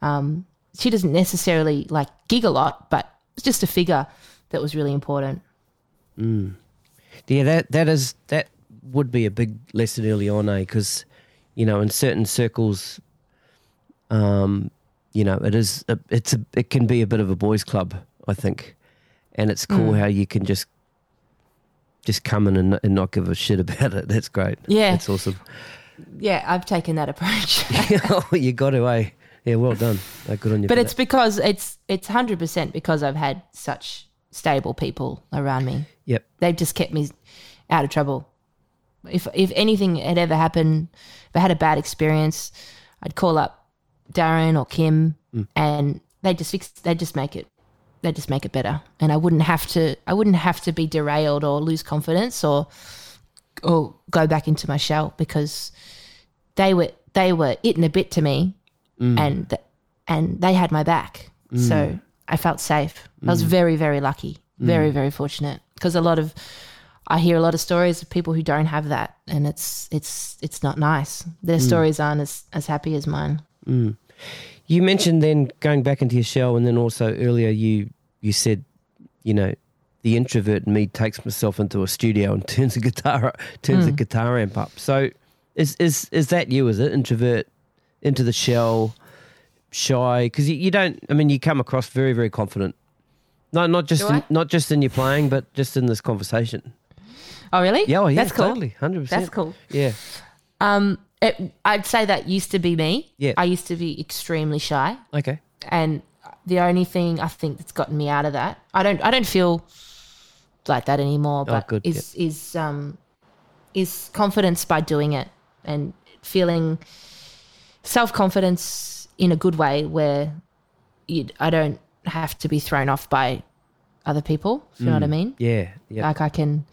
Um, she doesn't necessarily like gig a lot, but it's just a figure that was really important. Yeah, that that is that would be a big lesson early on, eh? Because you know, in certain circles, um, you know, it is a, it's a it can be a bit of a boys' club, I think, and it's cool how you can just just come in and, and not give a shit about it. That's great. Yeah. that's awesome. Yeah, I've taken that approach. oh, you got to, eh? Yeah, well done. Uh, good on you. but it's because it's it's hundred percent because I've had such stable people around me. yep. They've just kept me out of trouble. If if anything had ever happened, if I had a bad experience, I'd call up Darryn or Kim, mm. and they just fix. They just make it. They just make it better, and I wouldn't have to. I wouldn't have to be derailed or lose confidence or or go back into my shell because they were they were it in a bit to me, mm. and th- and they had my back, so mm. I felt safe. I was very very lucky, very very fortunate because a lot of I hear a lot of stories of people who don't have that, and it's it's it's not nice. Their mm. stories aren't as as happy as mine. Mm. You mentioned then going back into your shell, and then also earlier you you said, you know, the introvert in me takes myself into a studio and turns a guitar turns a mm. guitar amp up. So is is is that you? Is it introvert into the shell, shy? Because you, you don't. I mean, you come across very very confident. No, not just in, not just in your playing, but just in this conversation. Oh, really? Yeah, oh, yeah, that's cool. totally, hundred percent. That's cool. Yeah, Um, it, I'd say that used to be me. Yeah. I used to be extremely shy, okay, and the only thing I think that's gotten me out of that, I don't, I don't feel like that anymore. But Oh, good, is is um, is confidence by doing it and feeling self confidence in a good way, where you, I don't have to be thrown off by other people. If you know what I mean? yeah, yeah, Like I can,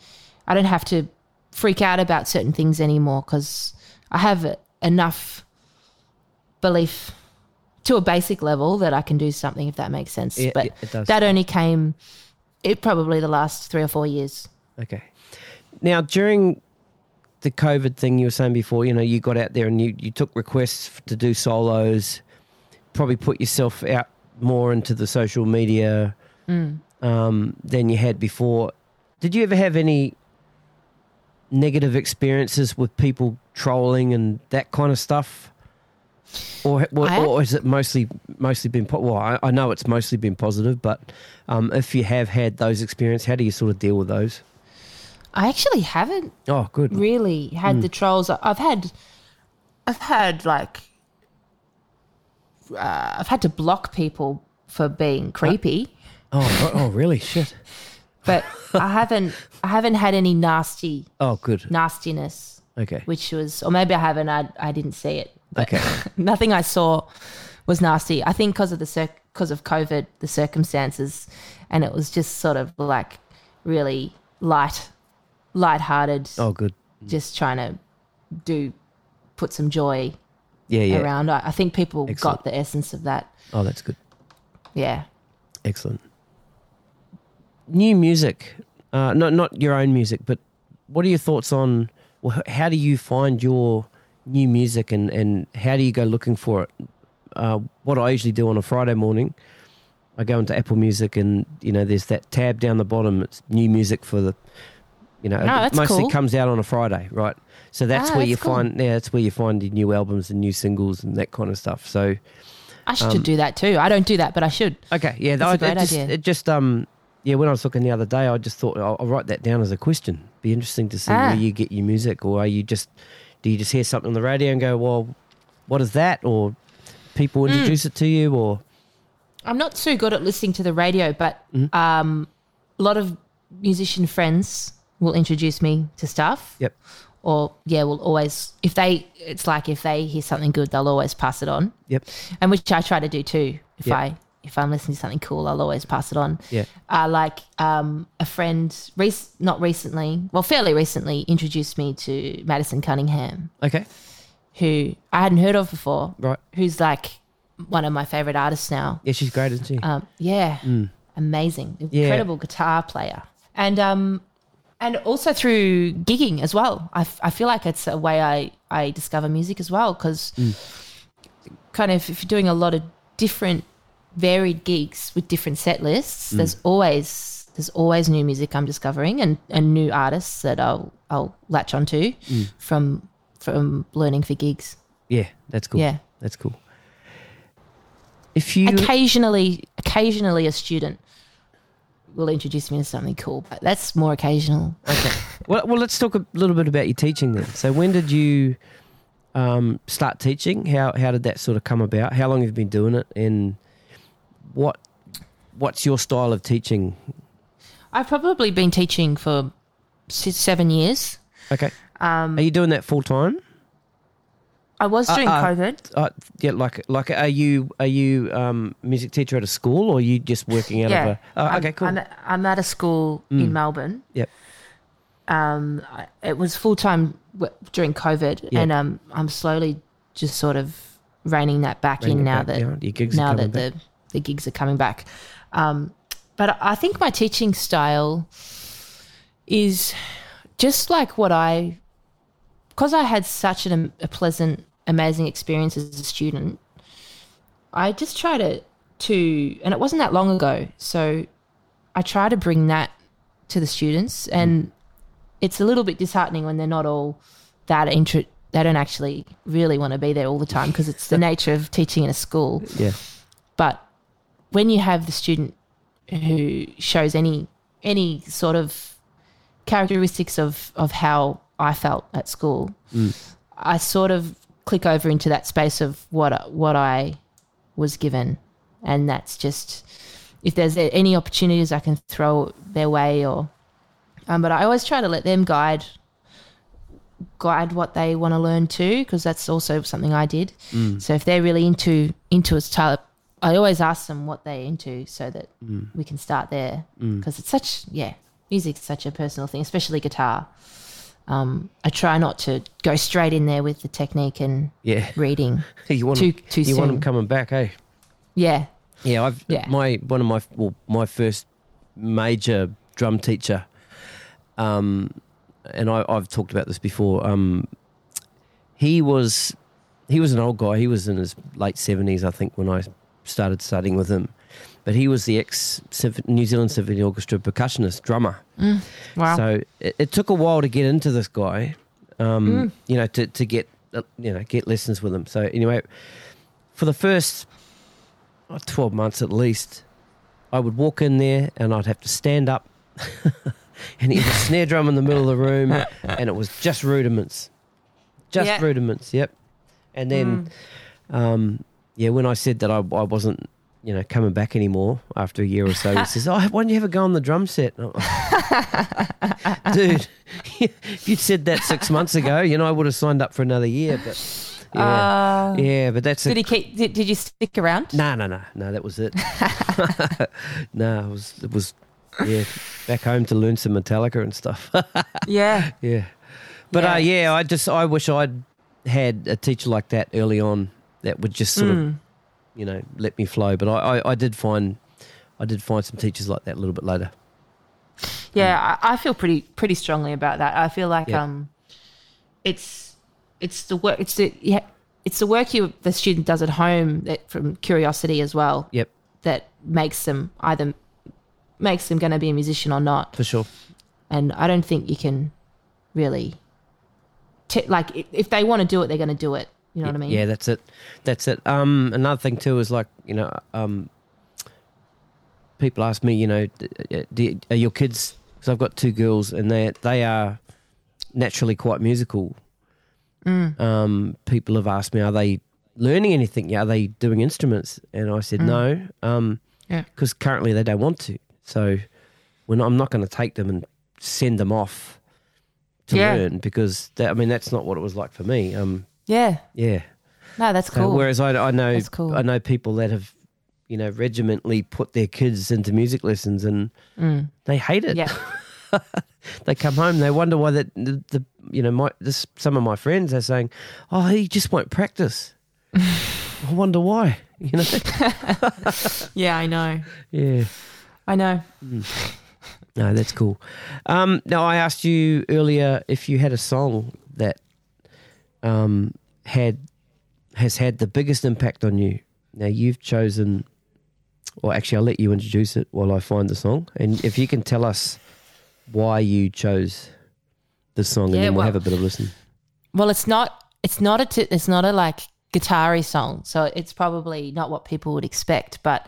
I don't have to freak out about certain things anymore because I have enough belief to a basic level that I can do something if that makes sense. Yeah, but it that only came, it probably the last three or four years. Okay. Now, during the COVID thing you were saying before, you know, you got out there and you, you took requests to do solos, probably put yourself out more into the social media um, than you had before. Did you ever have any negative experiences with people trolling and that kind of stuff? Or, or, or has it mostly mostly been po- well? I, I know it's mostly been positive, but um, if you have had those experiences, how do you sort of deal with those? I actually haven't Oh, good. really had the trolls. I've had, I've had like, uh, I've had to block people for being creepy. Oh, oh, oh, really? Shit. but I haven't I haven't had any nasty Oh, good. nastiness, Okay. which was or maybe I haven't. I I didn't see it. But Okay. nothing I saw was nasty. I think because of the cir- because of COVID, the circumstances, and it was just sort of like really light, light-hearted, Oh, good. just trying to do put some joy Yeah, yeah. around. I, I think people Excellent. got the essence of that. Oh, that's good. Yeah. Excellent. New music. Uh, not not your own music, but what are your thoughts on? Well, how do you find your new music, and and how do you go looking for it? Uh, what I usually do on a Friday morning, I go into Apple Music, and you know, there's that tab down the bottom. It's new music for the, you know, Oh, it that's mostly cool. comes out on a Friday, right? So that's Ah, where that's you cool. find, yeah, that's where you find your new albums and new singles and that kind of stuff. So. I should Um, do that too. I don't do that, but I should. Okay, yeah, That's a I, great it just, idea. It just, um, yeah, when I was looking the other day, I just thought I'll, I'll write that down as a question. Be interesting to see Ah. where you get your music, or are you just, do you just hear something on the radio and go, well, what is that? Or people introduce it to you, or I'm not too good at listening to the radio, but Mm-hmm. um, a lot of musician friends will introduce me to stuff. yep, Or yeah, will always if they it's like if they hear something good, they'll always pass it on. yep, and which I try to do too. If Yeah. I if I'm listening to something cool, I'll always pass it on. yeah, Uh, like um, a friend, rec- not recently, well, fairly recently, introduced me to Madison Cunningham, okay, who I hadn't heard of before. right, Who's like one of my favorite artists now. yeah, she's great, isn't she? Um, yeah, amazing, Mm. Yeah. incredible guitar player, and um, and also through gigging as well. I, f- I feel like it's a way I I discover music as well because Mm. kind of if you're doing a lot of different varied gigs with different set Mm. lists, there's always there's always new music I'm discovering and, and new artists that I'll I'll latch onto Mm. from from learning for gigs. yeah, that's cool. Yeah. that's cool. If you occasionally occasionally a student will introduce me to something cool but that's more occasional Okay. Well, well, let's talk a little bit about your teaching then. So, when did you um, start teaching? How how did that sort of come about? How long have you been doing it, and what what's your style of teaching? i've probably been teaching for six, seven years Okay. um, Are you doing that full time? i was during uh, covid Uh, yeah, like like are you are you um, music teacher at a school or are you just working out yeah of a? Oh, I'm- okay, cool. I'm, I'm at a school Mm. in melbourne Yep. um, I- it was full-time w- during covid Yeah. and um, i'm slowly just sort of reining that back Bring in now back that down. your gigs now that back. the, the gigs are coming back. Um, but I think my teaching style is just like what I, because I had such an, a pleasant, amazing experience as a student. I just try to to, and it wasn't that long ago, so I try to bring that to the students, and it's a little bit disheartening when they're not all that intro. They don't actually really want to be there all the time because it's the nature of teaching in a school. yeah, But when you have the student who shows any any sort of characteristics of of how I felt at school, I sort of click over into that space of what what I was given, and that's just if there's any opportunities I can throw their way or. Um, but I always try to let them guide guide what they want to learn too because that's also something I did. So if they're really into into a style, I always ask them what they're into so that we can start there because it's such yeah, music's such a personal thing, especially guitar. Um, I try not to go straight in there with the technique and yeah. reading. you want Too- them, too you want them coming back, eh? Yeah, Yeah, I've Yeah. my one of my well, my first major drum teacher, um, and I, I've talked about this before. Um, he was he was an old guy. He was in his late seventies, I think, when I started studying with him. But he was the ex New Zealand Symphony Orchestra percussionist, drummer. wow. So it, it took a while to get into this guy, um, you know, to, to get uh, you know get lessons with him. So anyway, for the first uh, twelve months at least, I would walk in there and I'd have to stand up, and he had a snare drum in the middle of the room, and it was just rudiments, just Yeah. rudiments. Yep. And then, um, yeah, when I said that I, I wasn't. You know, coming back anymore after a year or so, he says, "Oh, why don't you ever go on the drum set?" And I'm like, dude. if you'd said that six months ago, you know, I would have signed up for another year. But yeah, Uh, yeah, but that's did it. he keep? Did, did you stick around? No, no, no, no. That was it. no, it was it was yeah. Back home to learn some Metallica and stuff. Yeah. yeah, but Yeah. uh, yeah, I just I wish I'd had a teacher like that early on that would just sort of Mm. you know let me flow. But I, I I did find I did find some teachers like that a little bit later. Yeah, I, I feel pretty pretty strongly about that. I feel like Yeah. um, it's it's the work it's the yeah it's the work you the student does at home that from curiosity as well Yep, that makes them either makes them going to be a musician or not. for sure. And I don't think you can really t- like if they want to do it, they're going to do it. You know what I mean? Yeah, that's it. That's it. Um, another thing too is like you know, um, people ask me, you know, d- d- are your kids? Because I've got two girls, and they they are naturally quite musical. Mm. Um, people have asked me, are they learning anything? Yeah, Are they doing instruments? And I said no, um, Yeah. because currently they don't want to. So when I'm not going to take them and send them off to Yeah. learn because that, I mean that's not what it was like for me. Um, Yeah. yeah. No, that's So cool. whereas I, I know cool. I know people that have you know regimentally put their kids into music lessons and they hate it. Mm. yeah. they come home, they wonder why that the, the you know my this some of my friends are saying, oh he just won't practice. I wonder why. You know. Yeah, I know. yeah. I know. No, that's cool. Um, now, I asked you earlier if you had a song that um, had has had the biggest impact on you. Now, you've chosen, or actually, I'll let you introduce it while I find the song, and if you can tell us why you chose the song, and then we'll well- have a bit of listen. Well, it's not. It's not a. T- it's not a like guitar song, so it's probably not what people would expect. But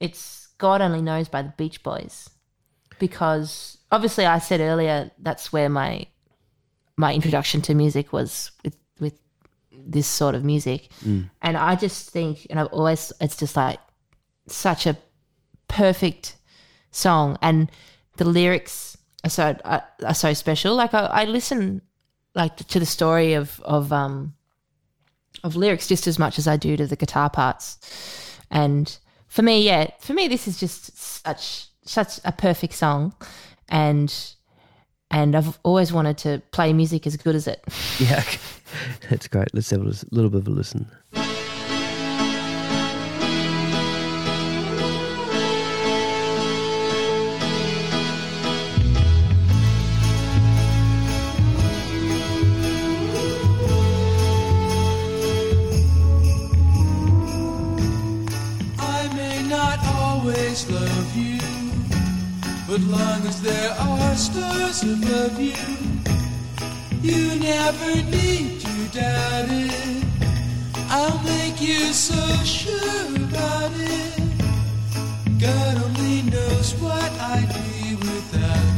it's God only knows by the Beach Boys, because obviously I said earlier that's where my my introduction to music was with this sort of music, and I just think, and I've always, it's just like such a perfect song, and the lyrics are so are, are so special. Like I, I listen like to the story of of um of lyrics just as much as I do to the guitar parts. And for me, yeah, for me this is just such such a perfect song and and I've always wanted to play music as good as it. Yeah, that's great. Let's have a little bit of a listen. Stars above you, you never need to doubt it. I'll make you so sure about it. God only knows what I'd be without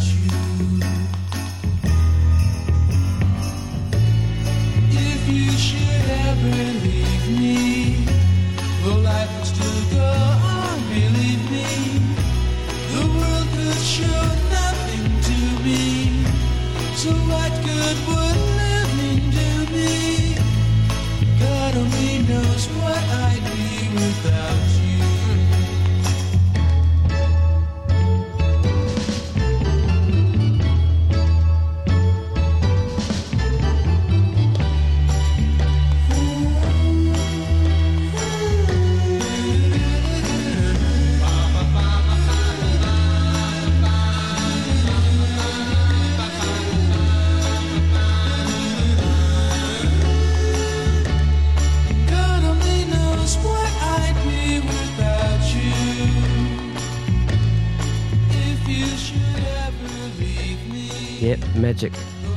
magic.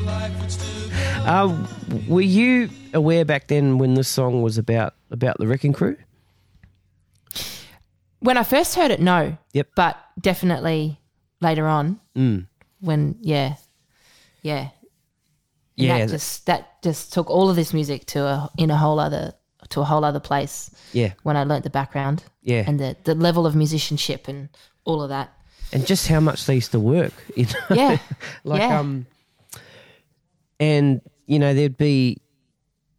life would still go Uh, were you aware back then when this song was about about the Wrecking Crew? When I first heard it, no. Yep. But definitely later on Mm. when yeah. Yeah. And Yeah, that that- just that just took all of this music to a in a whole other to a whole other place Yeah, when I learnt the background yeah, and the the level of musicianship and all of that. and just how much they used to work. You know? Yeah. like yeah. um, and you know there'd be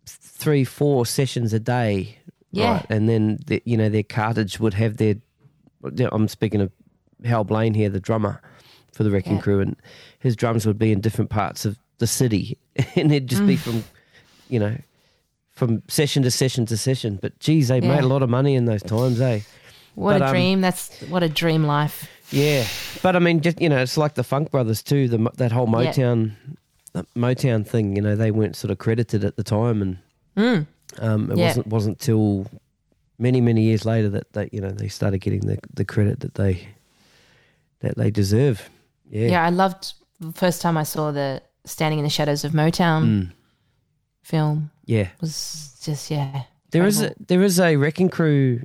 three, four sessions a day, Yeah. right? And then the, you know their cartage would have their. I'm speaking of Hal Blaine here, the drummer for the Wrecking Yeah. Crew, and his drums would be in different parts of the city, and it'd just be Mm. from, you know, from session to session to session. But geez, they Yeah. made a lot of money in those times, eh? What But, a um, dream. That's what a dream life. Yeah, but I mean, just you know, it's like the Funk Brothers too. The that whole Motown, the Motown thing. You know, they weren't sort of credited at the time, and Mm. um, it Yeah. wasn't wasn't till many many years later that they you know they started getting the, the credit that they that they deserve. Yeah, Yeah. I loved the first time I saw the Standing in the Shadows of Motown Mm. film yeah. was just yeah. There is a there is a Wrecking Crew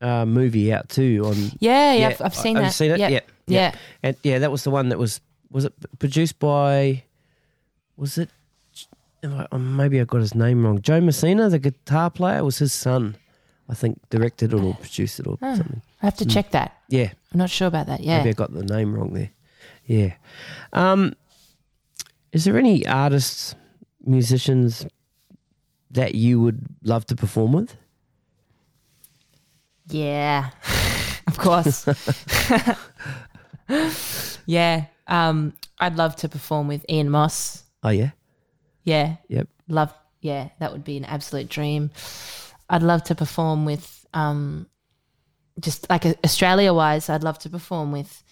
uh, movie out too on. Yeah, yeah, Yeah, I've, I've seen have that. you seen it? Yeah, Yeah. yeah. And yeah, that was the one that was was it produced by was it I- oh, maybe I got his name wrong. Joe Messina, the guitar player, was his son. I think directed it or produced it or Oh. something. I have to check that. Yeah, I'm not sure about that. Yeah. maybe I got the name wrong there. Yeah. Um, is there any artists, musicians that you would love to perform with? Yeah, of course. yeah, um, I'd love to perform with Ian Moss. Oh yeah, Yeah, yep. love. Yeah, that would be an absolute dream. I'd love to perform with, um, just like Australia wise. I'd love to perform with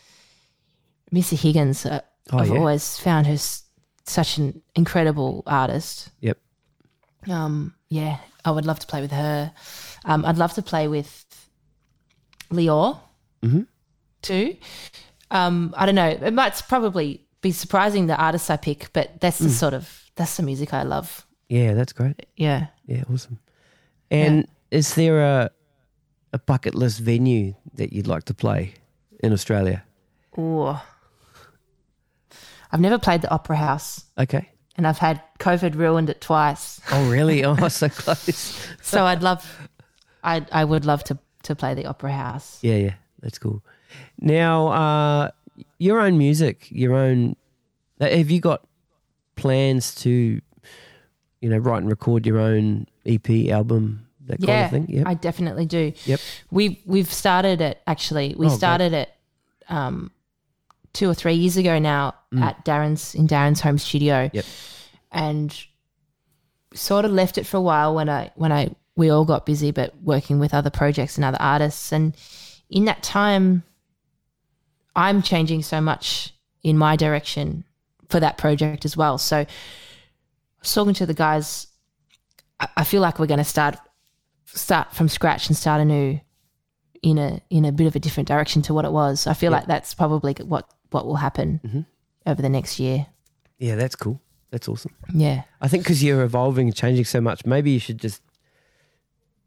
Missy Higgins. Uh, Oh, I've yeah. always found her s- such an incredible artist. Yep. Um, yeah, I would love to play with her. Um, I'd love to play with Lior Mhm. too. Um, I don't know. It might probably be surprising the artists I pick, but that's Mm. the sort of that's the music I love. Yeah, that's great. Yeah. Yeah, awesome. And is there a a bucket list venue that you'd like to play in Australia? Ooh. I've never played the Opera House, Okay. and I've had COVID ruined it twice. Oh, really? oh, so close. So I'd love, I I would love to to play the Opera House. Yeah, yeah, that's cool. Now, uh, your own music, your own. Have you got plans to, you know, write and record your own EP album, that kind of thing? Yep. I definitely do. Yep. We we've started it actually. We Oh, great. started it um, two or three years ago now at Darryn's in Darryn's home studio. Mm. Yep. And sort of left it for a while when I when I we all got busy, but working with other projects and other artists. And in that time, I'm changing so much in my direction for that project as well. So talking to the guys. I, feel like we're going to start start from scratch and start anew in a in a bit of a different direction to what it was. I feel Yeah. like that's probably what what will happen Mhm. over the next year. yeah, that's cool. That's awesome. Yeah. I think because you're evolving and changing so much, maybe you should just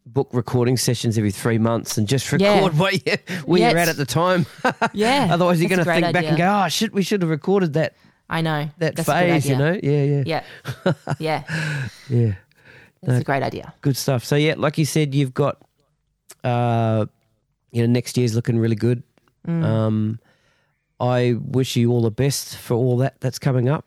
book recording sessions every three months and just record Yeah. what you, where Yeah, you're at at the time. Yeah. Otherwise, you're going to think back and go, "Oh shit, we should have recorded that I know. that That's phase." You know? Yeah, yeah, Yeah. Yeah. yeah. That's No. a great idea. Good stuff. So yeah, like you said, you've got, uh, you know, next year's looking really good. Mm. Um, I wish you all the best for all that that's coming up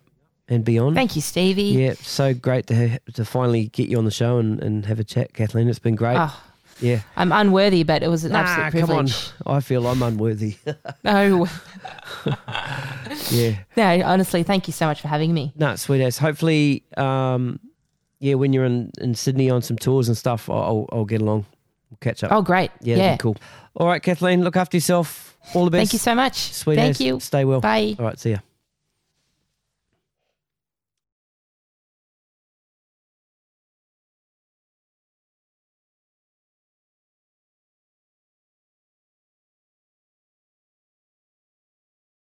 and beyond. Thank you, Stevie. Yeah, so great to ha- to finally get you on the show and, and have a chat, Kathleen. It's been great. Oh, yeah. I'm unworthy, but it was an Nah, absolute come on. privilege. I feel I'm unworthy. No, yeah. no, honestly, thank you so much for having me. No, sweet ass. Hopefully, um, yeah, when you're in, in Sydney on some tours and stuff, I'll, I'll, get along. We'll catch up. Oh, great. yeah, Yeah. cool. All right, Kathleen, look after yourself. All the best. Thank you so much. Sweet Thank as. you. Stay well. Bye. All right, see ya.